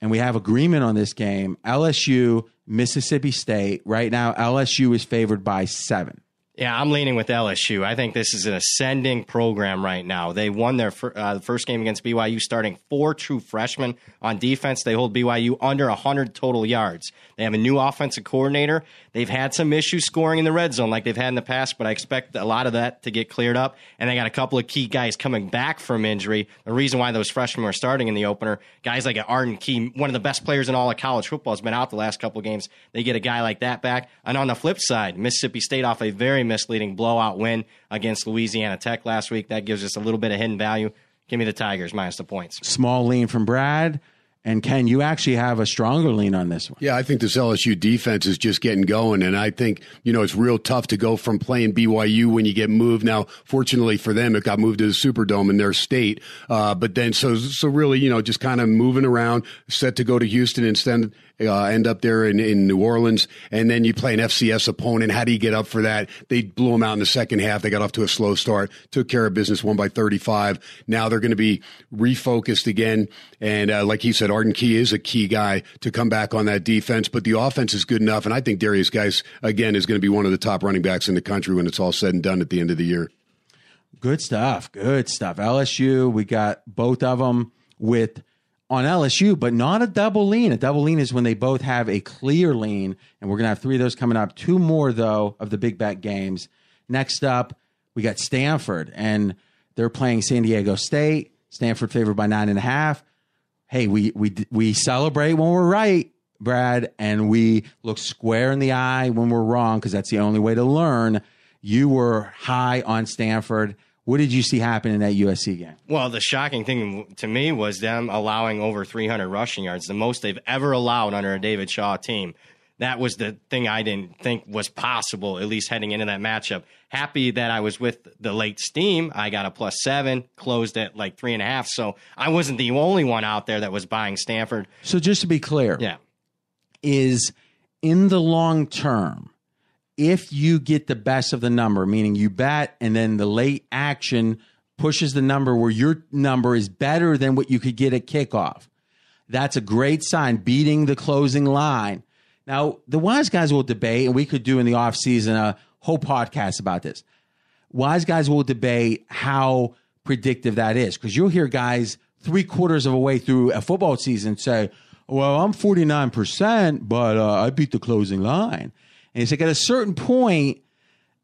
and we have agreement on this game LSU, Mississippi State. Right now, LSU is favored by seven. Yeah, I'm leaning with LSU. I think this is an ascending program right now. They won their fir- uh, first game against BYU, starting four true freshmen on defense. They hold BYU under 100 total yards. They have a new offensive coordinator. They've had some issues scoring in the red zone like they've had in the past, but I expect a lot of that to get cleared up. And they got a couple of key guys coming back from injury. The reason why those freshmen are starting in the opener, guys like Arden Key, one of the best players in all of college football, has been out the last couple of games. They get a guy like that back. And on the flip side, Mississippi State off a very misleading blowout win against Louisiana Tech last week. That gives us a little bit of hidden value. Give me the Tigers minus the points. Small lean from Brad. And Ken, you actually have a stronger lean on this one. Yeah, I think this LSU defense is just getting going. And I think, you know, it's real tough to go from playing BYU when you get moved. Now, fortunately for them, it got moved to the Superdome in their state. Uh, but then, so, so really, you know, just kind of moving around, set to go to Houston instead, uh, end up there in, in New Orleans. And then you play an FCS opponent. How do you get up for that? They blew them out in the second half. They got off to a slow start, took care of business, won by 35. Now they're going to be refocused again. And, uh, like he said, Arden Key is a key guy to come back on that defense, but the offense is good enough. And I think Derrius Guice, again, is going to be one of the top running backs in the country when it's all said and done at the end of the year. Good stuff. Good stuff. LSU, we got both of them with on LSU, but not a double lean. A double lean is when they both have a clear lean, and we're going to have three of those coming up. Two more, though, of the big bet games. Next up, we got Stanford, and they're playing San Diego State. Stanford favored by nine and a half. Hey, we we we celebrate when we're right, Brad, and we look square in the eye when we're wrong because that's the only way to learn. You were high on Stanford. What did you see happen in that USC game? Well, the shocking thing to me was them allowing over 300 rushing yards, the most they've ever allowed under a David Shaw team. That was the thing I didn't think was possible, at least heading into that matchup. Happy that I was with the late steam. I got a plus seven, closed at like three and a half. So I wasn't the only one out there that was buying Stanford. So just to be clear, Yeah. is in the long term, if you get the best of the number, meaning you bet and then the late action pushes the number where your number is better than what you could get at kickoff, that's a great sign, beating the closing line. Now, the wise guys will debate, and we could do in the offseason a whole podcast about this. Wise guys will debate how predictive that is because you'll hear guys three quarters of a way through a football season say, Well, I'm 49%, but uh, I beat the closing line. And it's like at a certain point,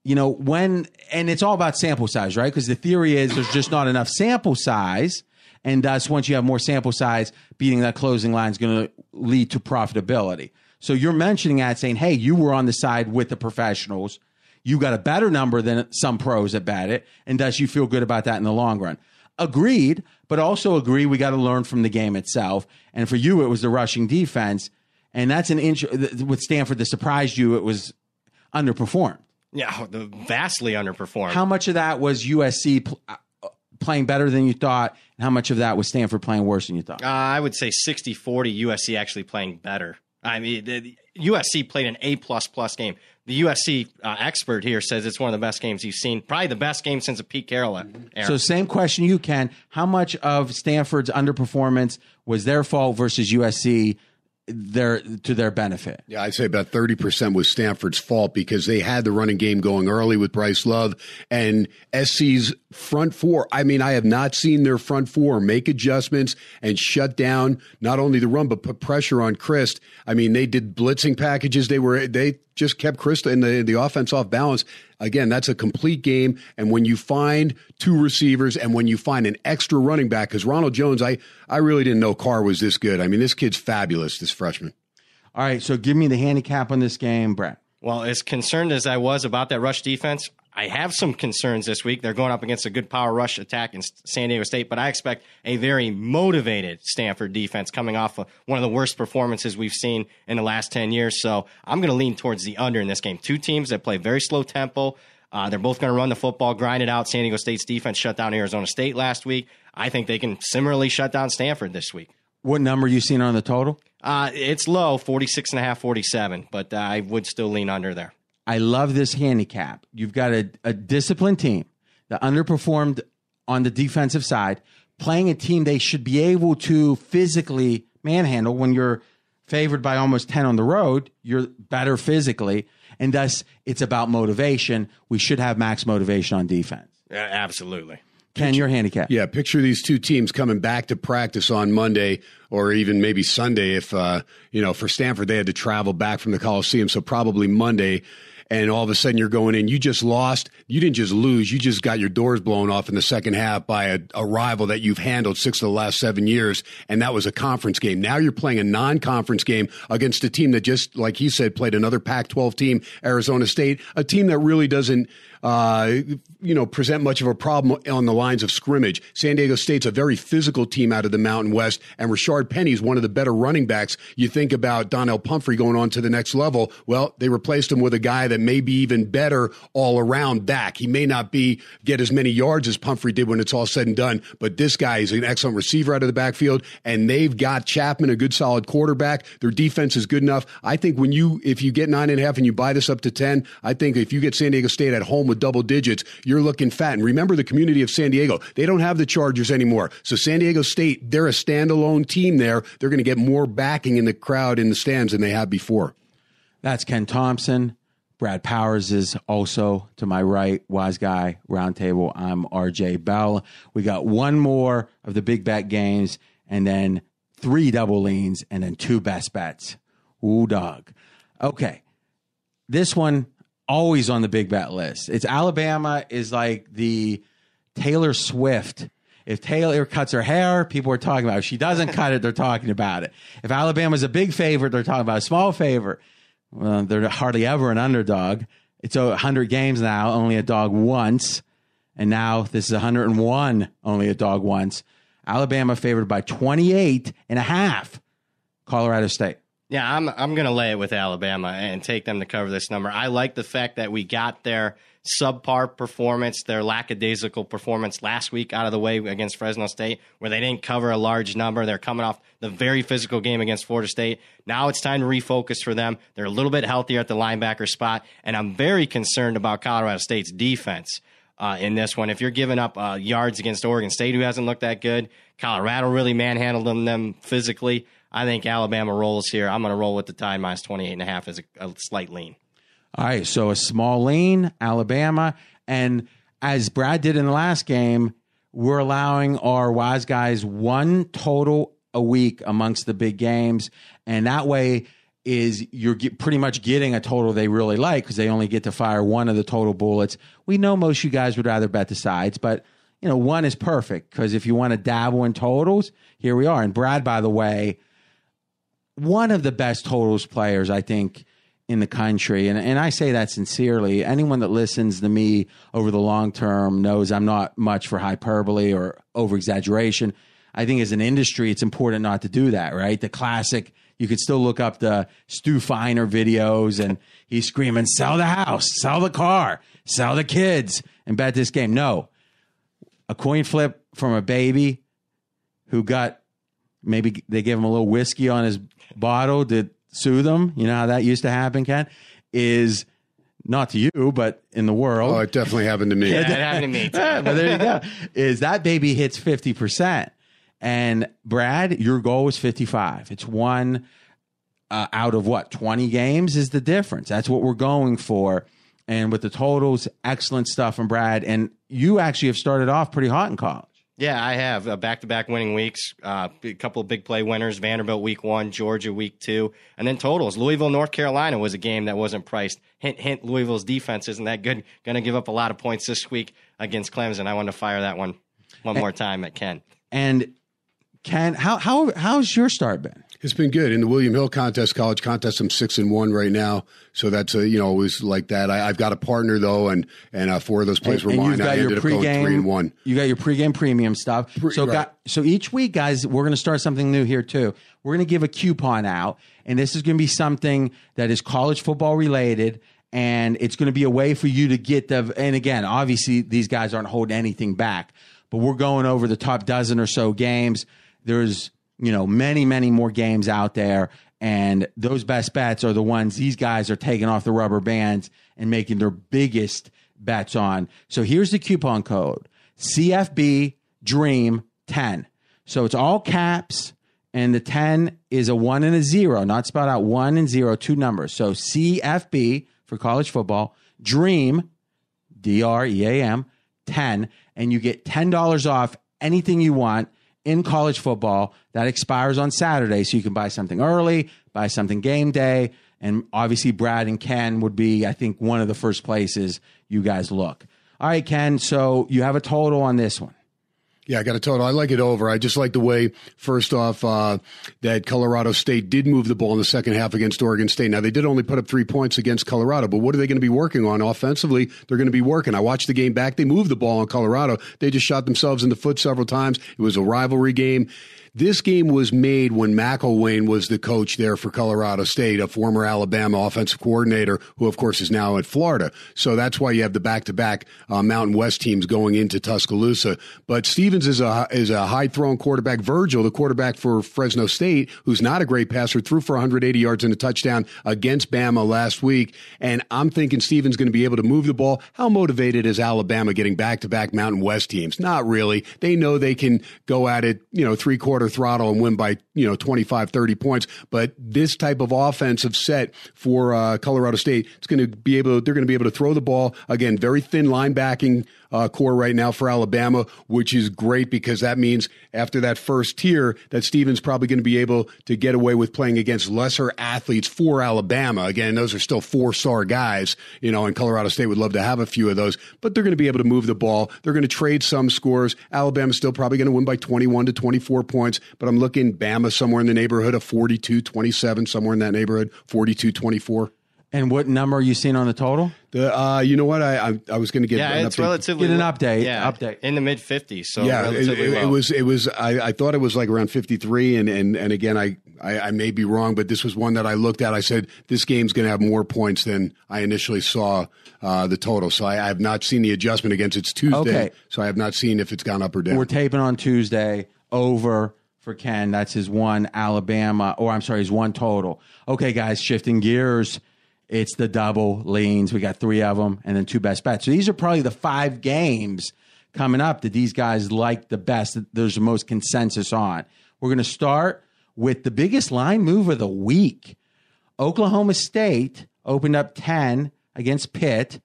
you know, when, and it's all about sample size, right? Because the theory is there's just not enough sample size. And thus, once you have more sample size, beating that closing line is going to lead to profitability. So you're mentioning that saying, hey, you were on the side with the professionals. You got a better number than some pros at bet it. And does you feel good about that in the long run? Agreed, but also agree we got to learn from the game itself. And for you, it was the rushing defense. And that's an inch with Stanford that surprised you. It was underperformed. Yeah, vastly underperformed. How much of that was USC pl- uh, playing better than you thought, and how much of that was Stanford playing worse than you thought? Uh, I would say 60 40 USC actually playing better. I mean, the, USC played an A plus plus game. The USC uh, expert here says it's one of the best games you've seen, probably the best game since the Pete Carroll era. So, same question you Ken. How much of Stanford's underperformance was their fault versus USC their to their benefit. Yeah, I'd say about 30% was Stanford's fault because they had the running game going early with Bryce Love and SC's front four. I mean, I have not seen their front four make adjustments and shut down not only the run but put pressure on Chryst. I mean, they did blitzing packages. They were they just kept Chryst in the the offense off balance. Again, that's a complete game. And when you find two receivers and when you find an extra running back, because Ronald Jones, I I really didn't know Carr was this good. I mean, this kid's fabulous. This freshman. All right, so give me the handicap on this game, Brett. Well, as concerned as I was about that rush defense, I have some concerns this week. They're going up against a good power rush attack in San Diego State, but I expect a very motivated Stanford defense coming off of one of the worst performances we've seen in the last 10 years. So I'm going to lean towards the under in this game. Two teams that play very slow tempo. Uh, they're both going to run the football, grind it out. San Diego State's defense shut down Arizona State last week. I think they can similarly shut down Stanford this week. What number you seen on the total? Uh, it's low, 46 and a half, 47, but uh, I would still lean under there. I love this handicap. You've got a, a disciplined team that underperformed on the defensive side, playing a team they should be able to physically manhandle when you're favored by almost 10 on the road. You're better physically. And thus, it's about motivation. We should have max motivation on defense. Yeah, absolutely. Ken, your handicap. Yeah, picture these two teams coming back to practice on Monday or even maybe Sunday if, uh, you know, for Stanford, they had to travel back from the Coliseum. So probably Monday and all of a sudden you're going in. You just lost. You didn't just lose. You just got your doors blown off in the second half by a, a, rival that you've handled six of the last seven years, and that was a conference game. Now you're playing a non-conference game against a team that just, like he said, played another Pac-12 team, Arizona State, a team that really doesn't uh, you know, present much of a problem on the lines of scrimmage. San Diego State's a very physical team out of the Mountain West, and Rashaad Penny is one of the better running backs. You think about Donnell Pumphrey going on to the next level. Well, they replaced him with a guy that may be even better all around back. He may not be get as many yards as Pumphrey did when it's all said and done, but this guy is an excellent receiver out of the backfield, and they've got Chapman, a good solid quarterback. Their defense is good enough. I think when you if you get nine and a half and you buy this up to ten, I think if you get San Diego State at home with double digits, you're looking fat. And remember the community of San Diego. They don't have the Chargers anymore. So San Diego State, they're a standalone team there. They're going to get more backing in the crowd in the stands than they have before. That's Ken Thompson. Brad Powers is also to my right. Wise Guy Roundtable. I'm RJ Bell. We got one more of the big bet games and then three double leans and then two best bets. Ooh, dog. Okay. This one always on the big bet list. It's Alabama is like the Taylor Swift. If Taylor cuts her hair, people are talking about it. If she doesn't cut it, they're talking about it. If Alabama's a big favorite, they're talking about a small favorite. Well, they're hardly ever an underdog. It's 100 games now, only a dog once. And now this is 101, only a dog once. Alabama favored by 28 and a half. Colorado State. Yeah, I'm I'm going to lay it with Alabama and take them to cover this number. I like the fact that we got their subpar performance, their lackadaisical performance last week out of the way against Fresno State, where they didn't cover a large number. They're coming off the very physical game against Florida State. Now it's time to refocus for them. They're a little bit healthier at the linebacker spot, and I'm very concerned about Colorado State's defense. Uh, in this one, if you're giving up uh, yards against Oregon State, who hasn't looked that good, Colorado really manhandled them, them physically. I think Alabama rolls here. I'm going to roll with the Tide minus 28 and a half as a, a slight lean. All right, so a small lean, Alabama, and as Brad did in the last game, we're allowing our wise guys one total a week amongst the big games, and that way is you're pretty much getting a total they really like because they only get to fire one of the total bullets. We know most you guys would rather bet the sides, but you know one is perfect because if you want to dabble in totals, here we are. And Brad, by the way, one of the best totals players, I think, in the country. And, and I say that sincerely. Anyone that listens to me over the long term knows I'm not much for hyperbole or over exaggeration. I think as an industry, it's important not to do that, right? The classic, you could still look up the Stu Feiner videos and he's screaming, sell the house, sell the car, sell the kids, and bet this game. No. A coin flip from a baby who got maybe they gave him a little whiskey on his bottle to soothe them. You know how that used to happen, Ken? Is not to you, but in the world. Oh, it definitely happened to me. Yeah, it happened to me. Too. but there you go. Is that baby hits 50%. And Brad, your goal was 55. It's one uh, out of what, 20 games is the difference. That's what we're going for. And with the totals, excellent stuff from Brad. And you actually have started off pretty hot in college. Yeah, I have uh, back-to-back winning weeks. Uh, a couple of big play winners: Vanderbilt week one, Georgia week two, and then totals. Louisville, North Carolina was a game that wasn't priced. Hint, hint. Louisville's defense isn't that good. Going to give up a lot of points this week against Clemson. I wanted to fire that one one more time at Ken. And Ken, how how how's your start been? It's been good in the William Hill contest, college contest. I'm six and one right now, so that's a, you know always like that. I, have got a partner though, and and uh, four of those plays were and mine. You've got I your ended pregame, up going three and one. You got your pregame premium stuff. Pre- so right. got so each week, guys, we're going to start something new here too. We're going to give a coupon out, and this is going to be something that is college football related. And it's going to be a way for you to get the. And again, obviously, these guys aren't holding anything back, but we're going over the top dozen or so games. There's you know, many, many more games out there. And those best bets are the ones these guys are taking off the rubber bands and making their biggest bets on. So here's the coupon code CFB Dream 10. So it's all caps, and the 10 is a one and a zero, not spelled out one and zero, two numbers. So CFB for college football, Dream, D R E A M, 10, and you get $10 off anything you want in college football that expires on Saturday. So you can buy something early, buy something game day. And obviously, Brad and Ken would be, I think, one of the first places you guys look. All right, Ken. So you have a total on this one. Yeah, I got a total. I like it over. I just like the way, first off, uh, that Colorado State did move the ball in the second half against Oregon State. Now, they did only put up three points against Colorado, but what are they going to be working on offensively? They're going to be working. I watched the game back. They moved the ball on Colorado. They just shot themselves in the foot several times. It was a rivalry game. This game was made when McElwain was the coach there for Colorado State, a former Alabama offensive coordinator, who of course is now at Florida. So that's why you have the back-to-back uh, Mountain West teams going into Tuscaloosa. But Stevens is a is a high-thrown quarterback. Virgil, the quarterback for Fresno State, who's not a great passer, threw for 180 yards and a touchdown against Bama last week. And I'm thinking Stevens going to be able to move the ball. How motivated is Alabama getting back-to-back Mountain West teams? Not really. They know they can go at it, you know, three quarter throttle and win by, you know, 25, 30 points. But this type of offensive set for uh, Colorado State, it's going to be able, they're going to be able to throw the ball. Again, very thin linebacking uh, core right now for Alabama, which is great because that means after that first tier that Stevens probably going to be able to get away with playing against lesser athletes for Alabama. Again, those are still four star guys, you know, and Colorado State would love to have a few of those, but they're going to be able to move the ball. They're going to trade some scores. Alabama's still probably going to win by 21 to 24 points, but I'm looking Bama somewhere in the neighborhood of 42 27, somewhere in that neighborhood, 42 24. And what number are you seeing on the total? The, uh, you know what? I I, I was going to get Yeah, an it's update. relatively Get an update, Yeah, update. in the mid 50s. So yeah, it, relatively it- low. it was. It was. I, I thought it was like around fifty three, and and and again, I, I I may be wrong, but this was one that I looked at. I said this game's going to have more points than I initially saw uh, the total. So I, I have not seen the adjustment against it's Tuesday. Okay. So I have not seen if it's gone up or down. We're taping on Tuesday. Over for Ken. That's his one Alabama, or I'm sorry, his one total. Okay, guys, shifting gears. It's the double leans. We got three of them, and then two best bets. So these are probably the five games coming up that these guys like the best. That there's the most consensus on. We're going to start with the biggest line move of the week. Oklahoma State opened up 10 against Pitt,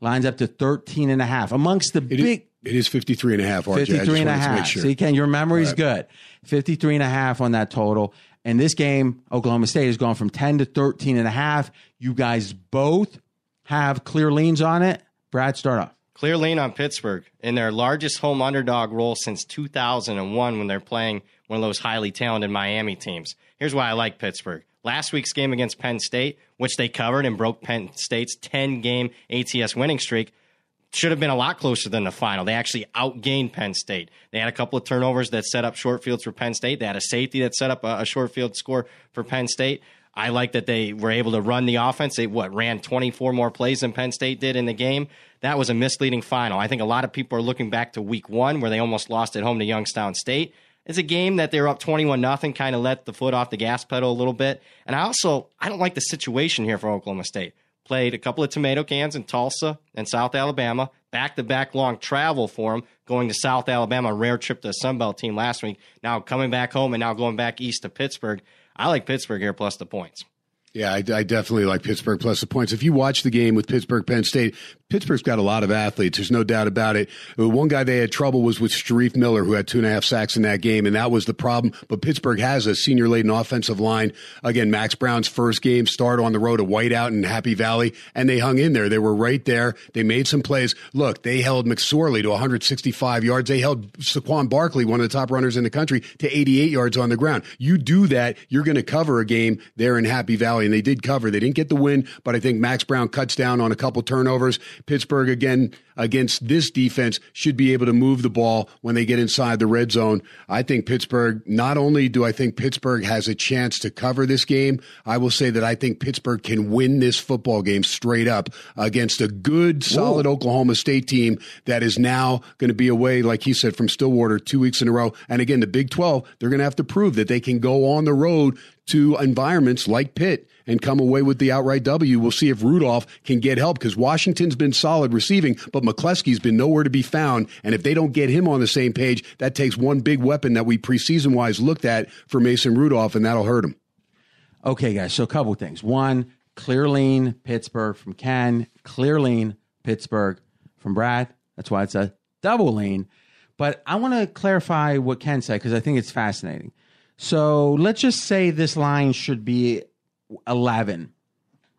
lines up to 13 and a half. Amongst the It is- big it is 53 and a half, RJ. 53 and a wanted to make half. sure. So you can, your memory's good. 53 and a half on that total. And this game, Oklahoma State has gone from 10 to 13 and a half. You guys both have clear leans on it. Brad, start off. Clear lean on Pittsburgh in their largest home underdog role since 2001 when they're playing one of those highly talented Miami teams. Here's why I like Pittsburgh. Last week's game against Penn State, which they covered and broke Penn State's 10 game ATS winning streak, should have been a lot closer than the final. They actually outgained Penn State. They had a couple of turnovers that set up short fields for Penn State. They had a safety that set up a, a short field score for Penn State. I like that they were able to run the offense. They what ran 24 more plays than Penn State did in the game. That was a misleading final. I think a lot of people are looking back to week one where they almost lost at home to Youngstown State. It's a game that they were up 21 nothing, kind of let the foot off the gas pedal a little bit. And I also I don't like the situation here for Oklahoma State played a couple of tomato cans in Tulsa and South Alabama. Back to back long travel for them, going to South Alabama, rare trip to a Sunbelt team last week. Now coming back home and now going back east to Pittsburgh. I like Pittsburgh here plus the points. Yeah, I, I definitely like Pittsburgh plus the points. If you watch the game with Pittsburgh Penn State, Pittsburgh's got a lot of athletes. There's no doubt about it. Uh, One guy they had trouble was with Shareef Miller, who had two and a half sacks in that game, and that was the problem. But Pittsburgh has a senior laden offensive line. Again, Max Browne's first game start on the road to Whiteout in Happy Valley, and they hung in there. They were right there. They made some plays. Look, they held McSorley to 165 yards. They held Saquon Barkley, one of the top runners in the country, to 88 yards on the ground. You do that, you're going to cover a game there in Happy Valley, and they did cover. They didn't get the win, but I think Max Browne cuts down on a couple turnovers. Pittsburgh, again, against this defense, should be able to move the ball when they get inside the red zone. I think Pittsburgh, not only do I think Pittsburgh has a chance to cover this game, I will say that I think Pittsburgh can win this football game straight up against a good, solid Oklahoma State team that is now going to be away, like he said, from Stillwater two weeks in a row. And again, the Big 12, they're going to have to prove that they can go on the road to environments like Pitt and come away with the outright W. We'll see if Rudolph can get help because Washington's been solid receiving, but McCleskey's been nowhere to be found. And if they don't get him on the same page, that takes one big weapon that we preseason wise looked at for Mason Rudolph, and that'll hurt him. Okay, guys. So a couple things. One, clear lean Pittsburgh from Ken. Clear lean Pittsburgh from Brad. That's why it's a double lean. But I want to clarify what Ken said because I think it's fascinating. So let's just say this line should be 11.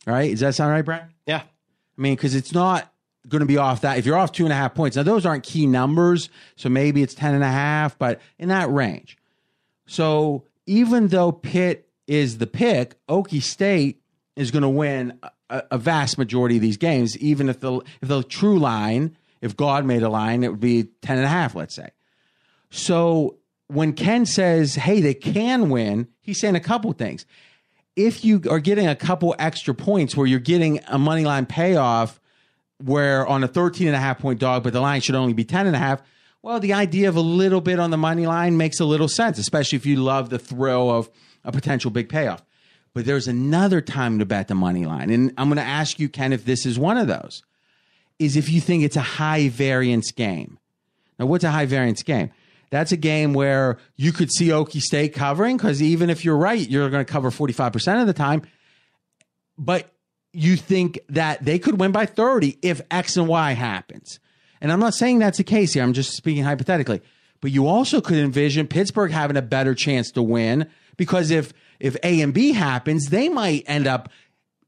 All right. Does that sound right, Brad? Yeah. I mean, because it's not going to be off that. If you're off two and a half points, now those aren't key numbers. So maybe it's 10 and a half, but in that range. So even though Pitt is the pick, Okie State is going to win a, a vast majority of these games, even if the if the true line, if God made a line, it would be 10 and a half, let's say. So when Ken says, hey, they can win, he's saying a couple things. If you are getting a couple extra points where you're getting a money line payoff where on a 13 and a half point dog, but the line should only be 10 and a half, well, the idea of a little bit on the money line makes a little sense, especially if you love the thrill of a potential big payoff. But there's another time to bet the money line. And I'm going to ask you, Ken, if this is one of those, is if you think it's a high variance game. Now, what's a high variance game? That's a game where you could see Okie State covering because even if you're right, you're going to cover 45% of the time. But you think that they could win by 30 if X and Y happens. And I'm not saying that's the case here. I'm just speaking hypothetically. But you also could envision Pittsburgh having a better chance to win because if if A and B happens, they might end up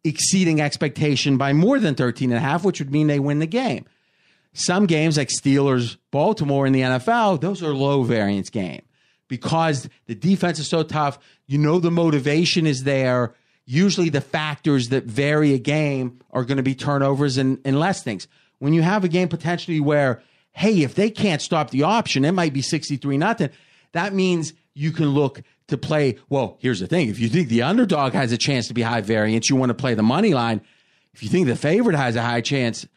exceeding expectation by more than 13 and a half, which would mean they win the game. Some games like Steelers, Baltimore in the NFL, those are low variance game because the defense is so tough. You know the motivation is there. usually the factors that vary a game are going to be turnovers and, and less things. When you have a game potentially where, hey, if they can't stop the option, it might be 63 nothing. That means you can look to play. Well, here's the thing. If you think the underdog has a chance to be high variance, you want to play the money line. If you think the favorite has a high chance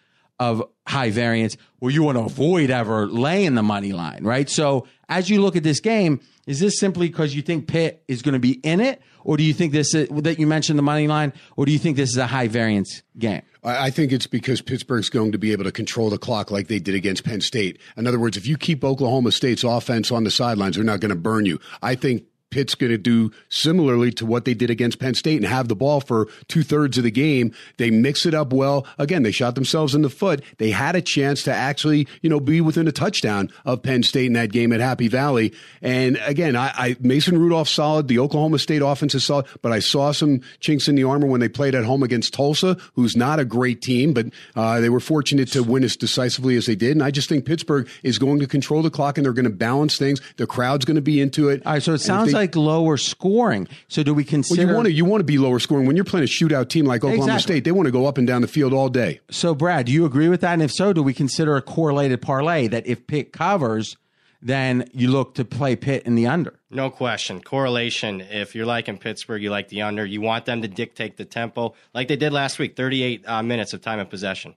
of high variance, well, you want to avoid ever laying the money line, right? So as you look at this game, is this simply because you think Pitt is going to be in it, or do you think this is, that you mentioned the money line, or do you think this is a high variance game? I think it's because Pittsburgh's going to be able to control the clock like they did against Penn State. In other words, if you keep Oklahoma State's offense on the sidelines, they're not going to burn you. I think Pitt's going to do similarly to what they did against Penn State and have the ball for two thirds of the game. They mix it up well. Again, they shot themselves in the foot. They had a chance to actually, you know, be within a touchdown of Penn State in that game at Happy Valley. And again, I, I Mason Rudolph solid. The Oklahoma State offense is solid, but I saw some chinks in the armor when they played at home against Tulsa, who's not a great team, but uh, they were fortunate to win as decisively as they did. And I just think Pittsburgh is going to control the clock and they're going to balance things. The crowd's going to be into it. All right, so it sounds like lower scoring. So do we consider? Well, you want to you want to be lower scoring when you're playing a shootout team like Oklahoma Exactly. State. They want to go up and down the field all day. So Brad, do you agree with that? And if so, do we consider a correlated parlay that if Pitt covers, then you look to play Pitt in the under? No question. Correlation. If you're like in Pittsburgh, you like the under. You want them to dictate the tempo like they did last week 38 uh, minutes of time of possession.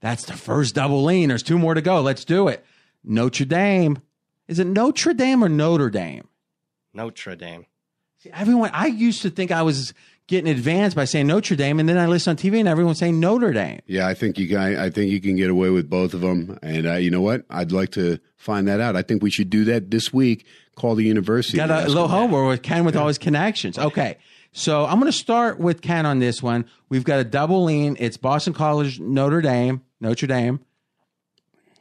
That's the first double lean. There's two more to go. Let's do it. Notre Dame. Is it Notre Dame or Notre Dame? Notre Dame. See, everyone, I used to think I was getting advanced by saying Notre Dame, and then I listen on TV and everyone's saying Notre Dame. Yeah, I think you can. I think you can get away with both of them. And uh, you know what? I'd like to find that out. I think we should do that this week. Call the university. Got and a ask little them. homework with Ken with all his connections. Okay. So I'm going to start with Ken on this one. We've got a double lean. It's Boston College, Notre Dame, Notre Dame,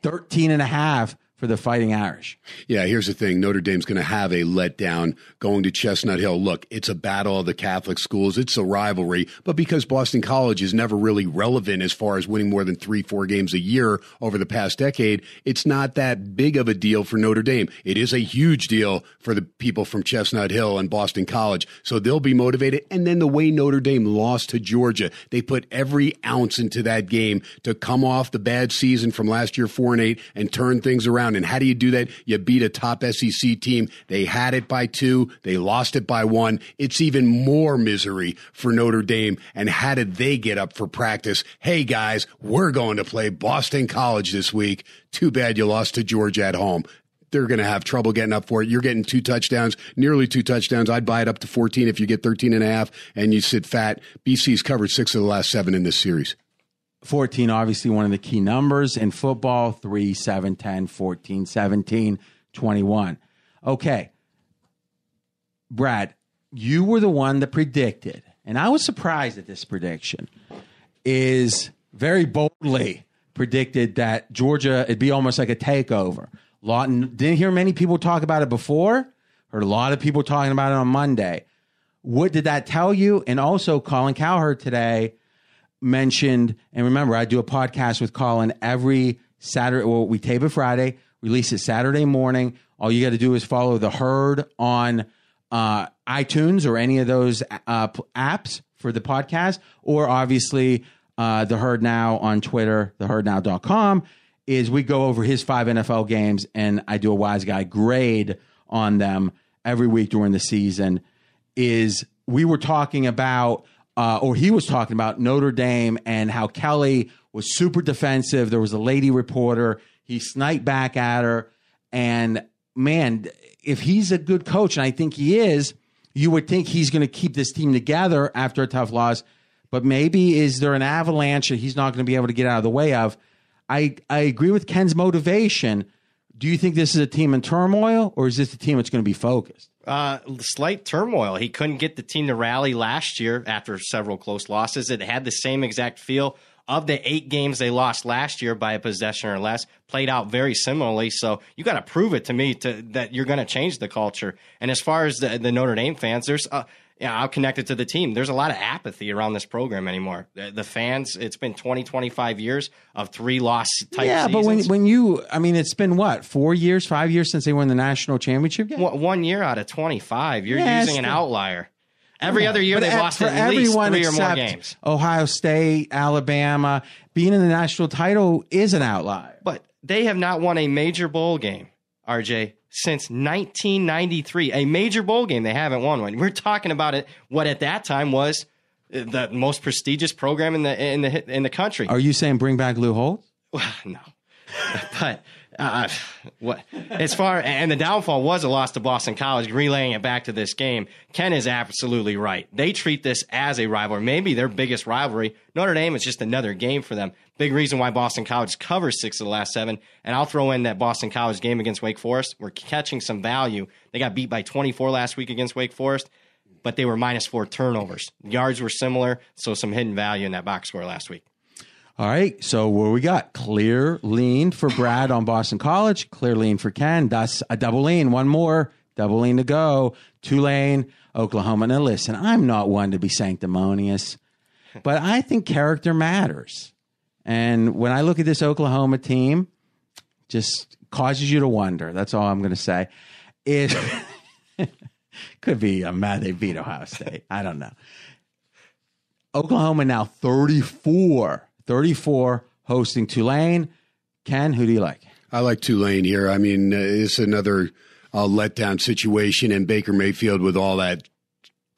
13 and a half for the Fighting Irish. Yeah, here's the thing. Notre Dame's going to have a letdown going to Chestnut Hill. Look, it's a battle of the Catholic schools. It's a rivalry, but because Boston College is never really relevant as far as winning more than three, four games a year over the past decade, it's not that big of a deal for Notre Dame. It is a huge deal for the people from Chestnut Hill and Boston College. So they'll be motivated. And then the way Notre Dame lost to Georgia, they put every ounce into that game to come off the bad season from last year, four and eight, and turn things around. And how do you do that? You beat a top SEC team. They had it by two. They lost it by one. It's even more misery for Notre Dame. And how did they get up for practice? Hey guys, we're going to play Boston College this week. Too bad you lost to Georgia at home. They're going to have trouble getting up for it. You're getting two touchdowns, nearly two touchdowns. I'd buy it up to 14 if you get 13 and a half and you sit fat. BC's covered six of the last seven in this series. 14, obviously one of the key numbers in football 3, 7, 10, 14, 17, 21. Okay. Brad, you were the one that predicted, and I was surprised at this prediction, is very boldly predicted that Georgia, it'd be almost like a takeover. Lawton, didn't hear many people talk about it before, heard a lot of people talking about it on Monday. What did that tell you? And also, Colin Cowherd today mentioned, and remember, I do a podcast with Colin every Saturday. Well, we tape it Friday, release it Saturday morning. All you got to do is follow the herd on uh, iTunes or any of those uh, apps for the podcast, or obviously uh, the herd now on Twitter, theherdnow.com. Is we go over his five NFL games and I do a wise guy grade on them every week during the season. Is we were talking about uh, or he was talking about Notre Dame and how Kelly was super defensive. There was a lady reporter. He sniped back at her. And man, if he's a good coach, and I think he is, you would think he's going to keep this team together after a tough loss. But maybe is there an avalanche that he's not going to be able to get out of the way of? I, I agree with Ken's motivation. Do you think this is a team in turmoil, or is this a team that's going to be focused? Uh, slight turmoil. He couldn't get the team to rally last year after several close losses. It had the same exact feel of the eight games they lost last year by a possession or less. Played out very similarly. So you got to prove it to me to that you're going to change the culture. And as far as the, the Notre Dame fans, there's uh, yeah, I'll connect it to the team. There's a lot of apathy around this program anymore. The, the fans, it's been 20, 25 years of three loss type yeah, but when when you, I mean, it's been what four years, five years since they won the national championship game. one, one year out of 25, you're Yeah, using an still- outlier. Every other year But they've e- lost for at least three or more games. Ohio State, Alabama, being in the national title is an outlier. But they have not won a major bowl game, RJ, since 1993. A major bowl game, they haven't won one. We're talking about it. What at that time was the most prestigious program in the in the in the country. Are you saying bring back Lou Holtz? no, but uh, what as far and the downfall was a loss to Boston College. Relaying it back to this game, Ken is absolutely right. They treat this as a rivalry, maybe their biggest rivalry. Notre Dame is just another game for them. Big reason why Boston College covers six of the last seven. And I'll throw in that Boston College game against Wake Forest. We're catching some value. They got beat by 24 last week against Wake Forest, but they were minus four turnovers. Yards were similar, so some hidden value in that box score last week. All right. So what we got? Clear lean for Brad on Boston College. Clear lean for Ken. That's a double lean. One more double lean to go. Tulane, Oklahoma. Now listen, I'm not one to be sanctimonious, but I think character matters. And when I look at this Oklahoma team, just causes you to wonder. That's all I'm going to say. It could be I'm mad they beat Ohio State. I don't know. Oklahoma now 34, 34 hosting Tulane. Ken, who do you like? I like Tulane here. I mean, uh, it's another uh, letdown situation, and Baker Mayfield with all that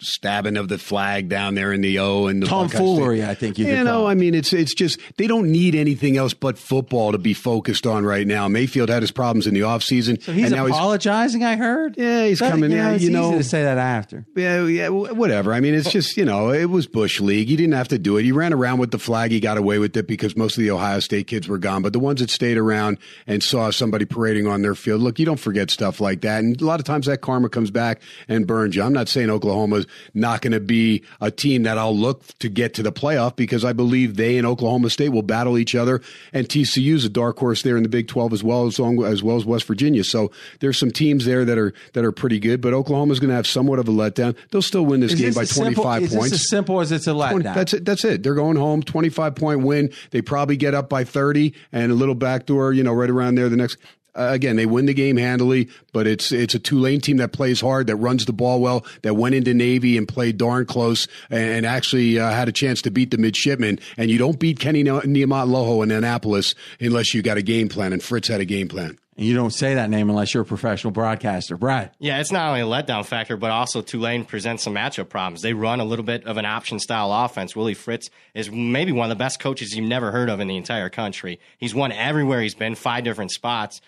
stabbing of the flag down there in the O and the Tomfoolery, I think you could You know. I mean, it's it's just they don't need anything else but football to be focused on right now. Mayfield had his problems in the offseason. So he's and now apologizing, I heard. Yeah, he's But, coming you know, you know. to say that after. Yeah, yeah, whatever. I mean, it's just you know, it was Bush League. He didn't have to do it. He ran around with the flag. He got away with it because most of the Ohio State kids were gone. But the ones that stayed around and saw somebody parading on their field, look, you don't forget stuff like that. And a lot of times that karma comes back and burns you. I'm not saying Oklahoma's not going to be a team that I'll look to get to the playoff because I believe they and Oklahoma State will battle each other. And TCU's a dark horse there in the Big 12 as well as as well as West Virginia. So there's some teams there that are that are pretty good. But Oklahoma's going to have somewhat of a letdown. They'll still win this Is game this by as simple- 25 is points. As simple as it's a 20 letdown. that's it. That's it. They're going home. Twenty-five point win. They probably get up by thirty and a little backdoor. You know, right around there. The next. Uh, again, they win the game handily, but it's it's a Tulane team that plays hard, that runs the ball well, that went into Navy and played darn close, and, and actually uh, had a chance to beat the midshipmen. And you don't beat Kenny Ne- Niumatalolo in Annapolis unless you got a game plan. And Fritz had a game plan. and you don't say that name unless you're a professional broadcaster. Brad. Yeah, it's not only a letdown factor, but also Tulane presents some matchup problems. They run a little bit of an option style offense. Willie Fritz is maybe one of the best coaches you've never heard of in the entire country. He's won everywhere he's been, five different spots.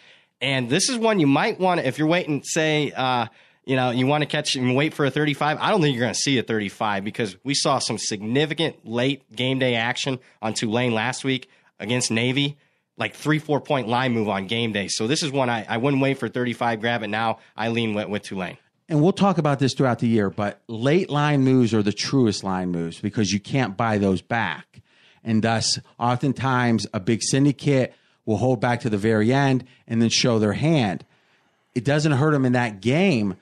And this is one you might want to, if you're waiting, say, uh, you know, you want to catch and wait for a 35. I don't think you're going to see a 35 because we saw some significant late game day action on Tulane last week against Navy like three, four point line move on game day. So this is one I, I wouldn't wait for 35, grab it now. I lean with, with Tulane. and we'll talk about this throughout the year, but late line moves are the truest line moves because you can't buy those back. And thus, oftentimes, a big syndicate will hold back to the very end and then show their hand. It doesn't hurt them in that game,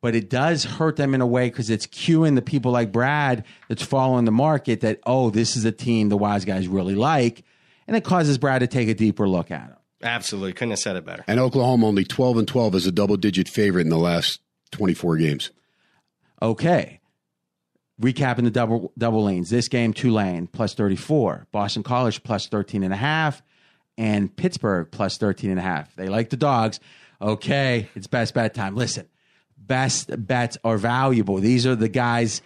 but it does hurt them in a way because it's cueing the people like Brad that's following the market that, oh, this is a team the wise guys really like. And it causes Brad to take a deeper look at them. Absolutely. Couldn't have said it better. And Oklahoma only 12 and 12 is a double digit favorite in the last 24 games. Okay. Recapping the double double lanes. This game, Tulane plus 34, Boston College plus 13 and a half, and Pittsburgh plus 13 and a half. They like the dogs. Okay, it's best bet time. Listen, best bets are valuable. These are the guys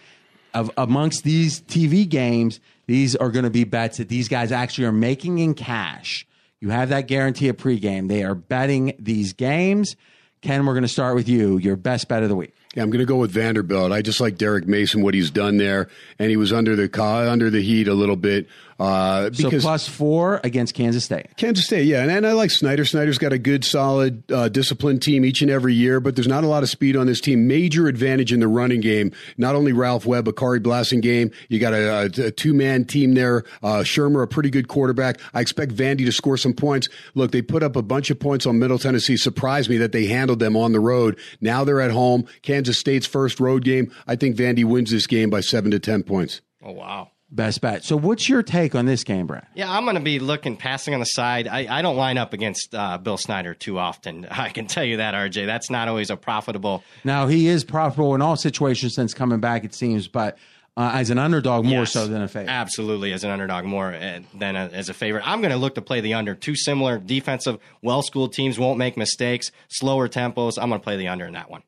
of amongst these TV games, these are going to be bets that these guys actually are making in cash. You have that guarantee of pregame. They are betting these games. Ken, we're going to start with you. Your best bet of the week. Yeah, I'm going to go with Vanderbilt. I just like Derek Mason, what he's done there, and he was under the under the heat a little bit uh, So because plus four against Kansas State. Kansas State, yeah, and, and I like Snyder. Snyder's got a good, solid, uh, disciplined team each and every year, but there's not a lot of speed on this team. Major advantage in the running game. Not only Ralph Webb, but Khari Blasingame. You got a, a, a two man team there. Uh, Shurmur, a pretty good quarterback. I expect Vandy to score some points. Look, they put up a bunch of points on Middle Tennessee. Surprised me that they handled them on the road. Now they're at home. Kansas State's first road game. I think Vandy wins this game by seven to ten points. Oh, wow. Best bet. So, what's your take on this game, Brad? Yeah, I'm going to be looking passing on the side. I, I don't line up against uh, Bill Snyder too often. I can tell you that, RJ. That's not always a profitable. Now he is profitable in all situations since coming back, it seems, but uh, as an underdog more Yes, so than a favorite. Absolutely, as an underdog more uh, than a, as a favorite. I'm going to look to play the under. Two similar defensive, well-schooled teams won't make mistakes. Slower tempos. I'm going to play the under in that one.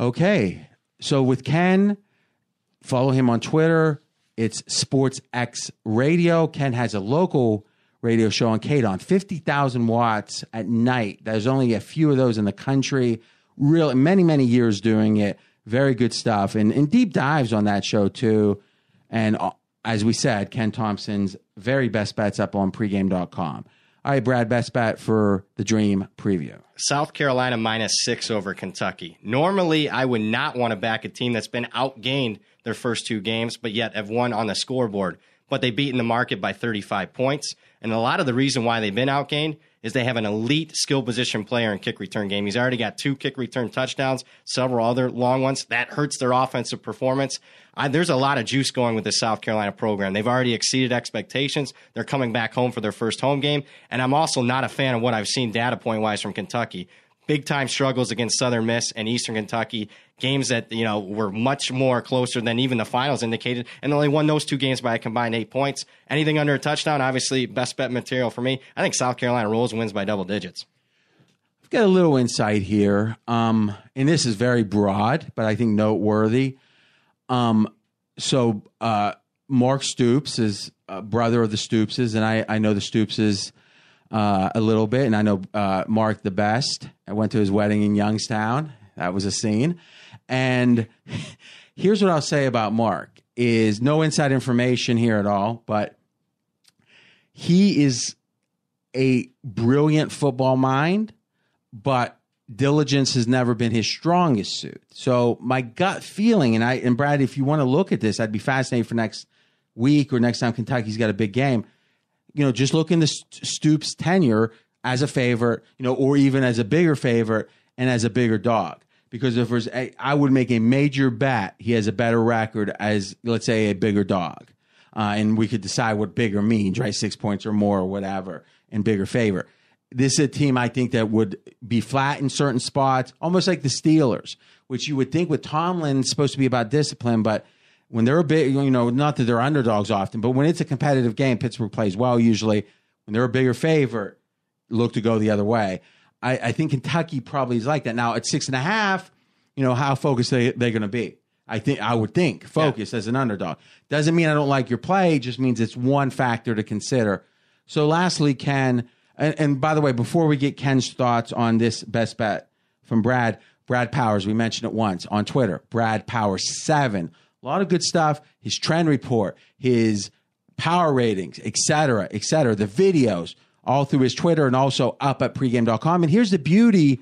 Okay. So with Ken, follow him on Twitter. It's Sports X Radio. Ken has a local radio show on KDON, 50,000 watts at night. There's only a few of those in the country. Really, many, many years doing it. Very good stuff. And, and deep dives on that show, too. And uh, as we said, Ken Thompson's very best bets up on pregame.com. All right, Brad, best bet for the Dream preview. South Carolina minus six over Kentucky. Normally, I would not want to back a team that's been outgained their first two games, but yet have won on the scoreboard. But they beat in the market by 35 points. And a lot of the reason why they've been outgained is they have an elite skill position player in kick return game. He's already got two kick return touchdowns, several other long ones. That hurts their offensive performance. I, there's a lot of juice going with the South Carolina program. They've already exceeded expectations. They're coming back home for their first home game. And I'm also not a fan of what I've seen data point wise from Kentucky big time struggles against Southern Miss and Eastern Kentucky, games that you know were much more closer than even the finals indicated, and only won those two games by a combined eight points. Anything under a touchdown, obviously, best bet material for me. I think South Carolina rolls wins by double digits. I've got a little insight here, um, and this is very broad, but I think noteworthy. Um, so uh, Mark Stoops is a brother of the Stoopses, and I, I know the Stoopses uh, a little bit, and I know uh, Mark the best. I went to his wedding in Youngstown. That was a scene. And here's what I'll say about Mark: is no inside information here at all, but he is a brilliant football mind, but diligence has never been his strongest suit. So my gut feeling, and I and Brad, if you want to look at this, I'd be fascinated for next week or next time Kentucky's got a big game. You know, just look into Stoops' tenure as a favorite, you know, or even as a bigger favorite and as a bigger dog. Because if there's, a, I would make a major bet he has a better record as, let's say, a bigger dog, uh, and we could decide what bigger means, right? Six points or more, or whatever, and bigger favor. This is a team I think that would be flat in certain spots, almost like the Steelers, which you would think with Tomlin supposed to be about discipline, but when they're a bit, you know, not that they're underdogs often, but when it's a competitive game, Pittsburgh plays well usually. When they're a bigger favorite, look to go the other way. I, I think Kentucky probably is like that. Now at six and a half, you know, how focused they they're going to be. I think I would think focus yeah. as an underdog doesn't mean I don't like your play. Just means it's one factor to consider. So lastly, Ken, and, and by the way, before we get Ken's thoughts on this best bet from Brad, Brad Powers, we mentioned it once on Twitter. Brad Powers seven a lot of good stuff. His trend report, his power ratings, et cetera, et cetera, the videos, all through his Twitter and also up at pregame.com. And here's the beauty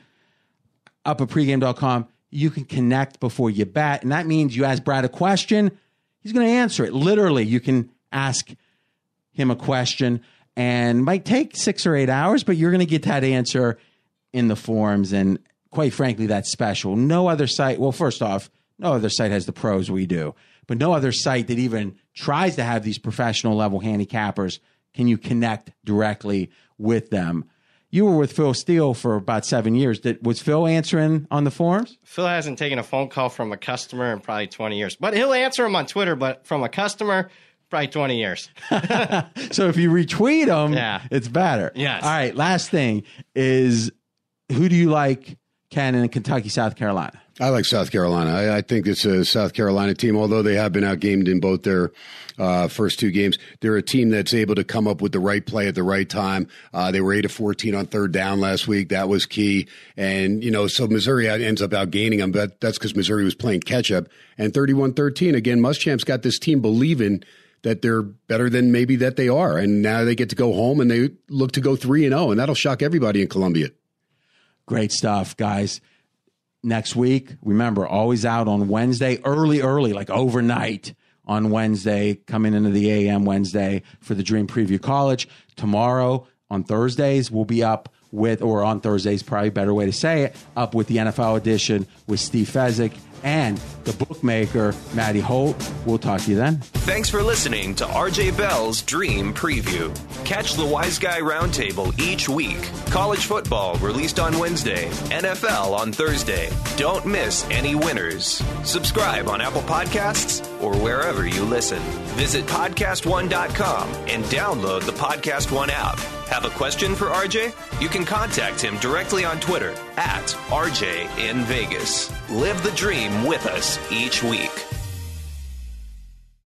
up at pregame.com. You can connect before you bet. And that means you ask Brad a question, he's going to answer it. Literally, you can ask him a question and might take six or eight hours, but you're going to get that answer in the forums. And quite frankly, that's special. No other site, well, first off, no other site has the pros we do, but no other site that even tries to have these professional level handicappers can you connect directly with them. You were with Phil Steele for about seven years. Did, was Phil answering on the forums? Phil hasn't taken a phone call from a customer in probably 20 years, but he'll answer them on Twitter. But from a customer, probably 20 years. so if you retweet them, yeah. it's better. Yes. All right. Last thing is who do you like, Ken, in Kentucky, South Carolina? I like South Carolina. I, I, think it's a South Carolina team, although they have been outgamed in both their uh, first two games. They're a team that's able to come up with the right play at the right time. Uh, they were 8 of 14 on third down last week. That was key. And, you know, so Missouri ends up outgaining them, but that's because Missouri was playing catch up. And 31 13, again, Muschamp's got this team believing that they're better than maybe that they are. And now they get to go home and they look to go 3 and 0, and that'll shock everybody in Columbia. Great stuff, guys next week. Remember, always out on Wednesday, early, early, like overnight on Wednesday, coming into the AM Wednesday for the Dream Preview College. Tomorrow on Thursdays, we'll be up with, or on Thursdays, probably a better way to say it, up with the NFL edition with Steve Fezzik and the bookmaker, Maddie Holt. We'll talk to you then. Thanks for listening to RJ Bell's Dream Preview. Catch the Wise Guy Roundtable each week. College football released on Wednesday, NFL on Thursday. Don't miss any winners. Subscribe on Apple Podcasts or wherever you listen. Visit podcastone.com and download the Podcast One app. Have a question for RJ? You can contact him directly on Twitter at RJ in Vegas. Live the dream with us each week.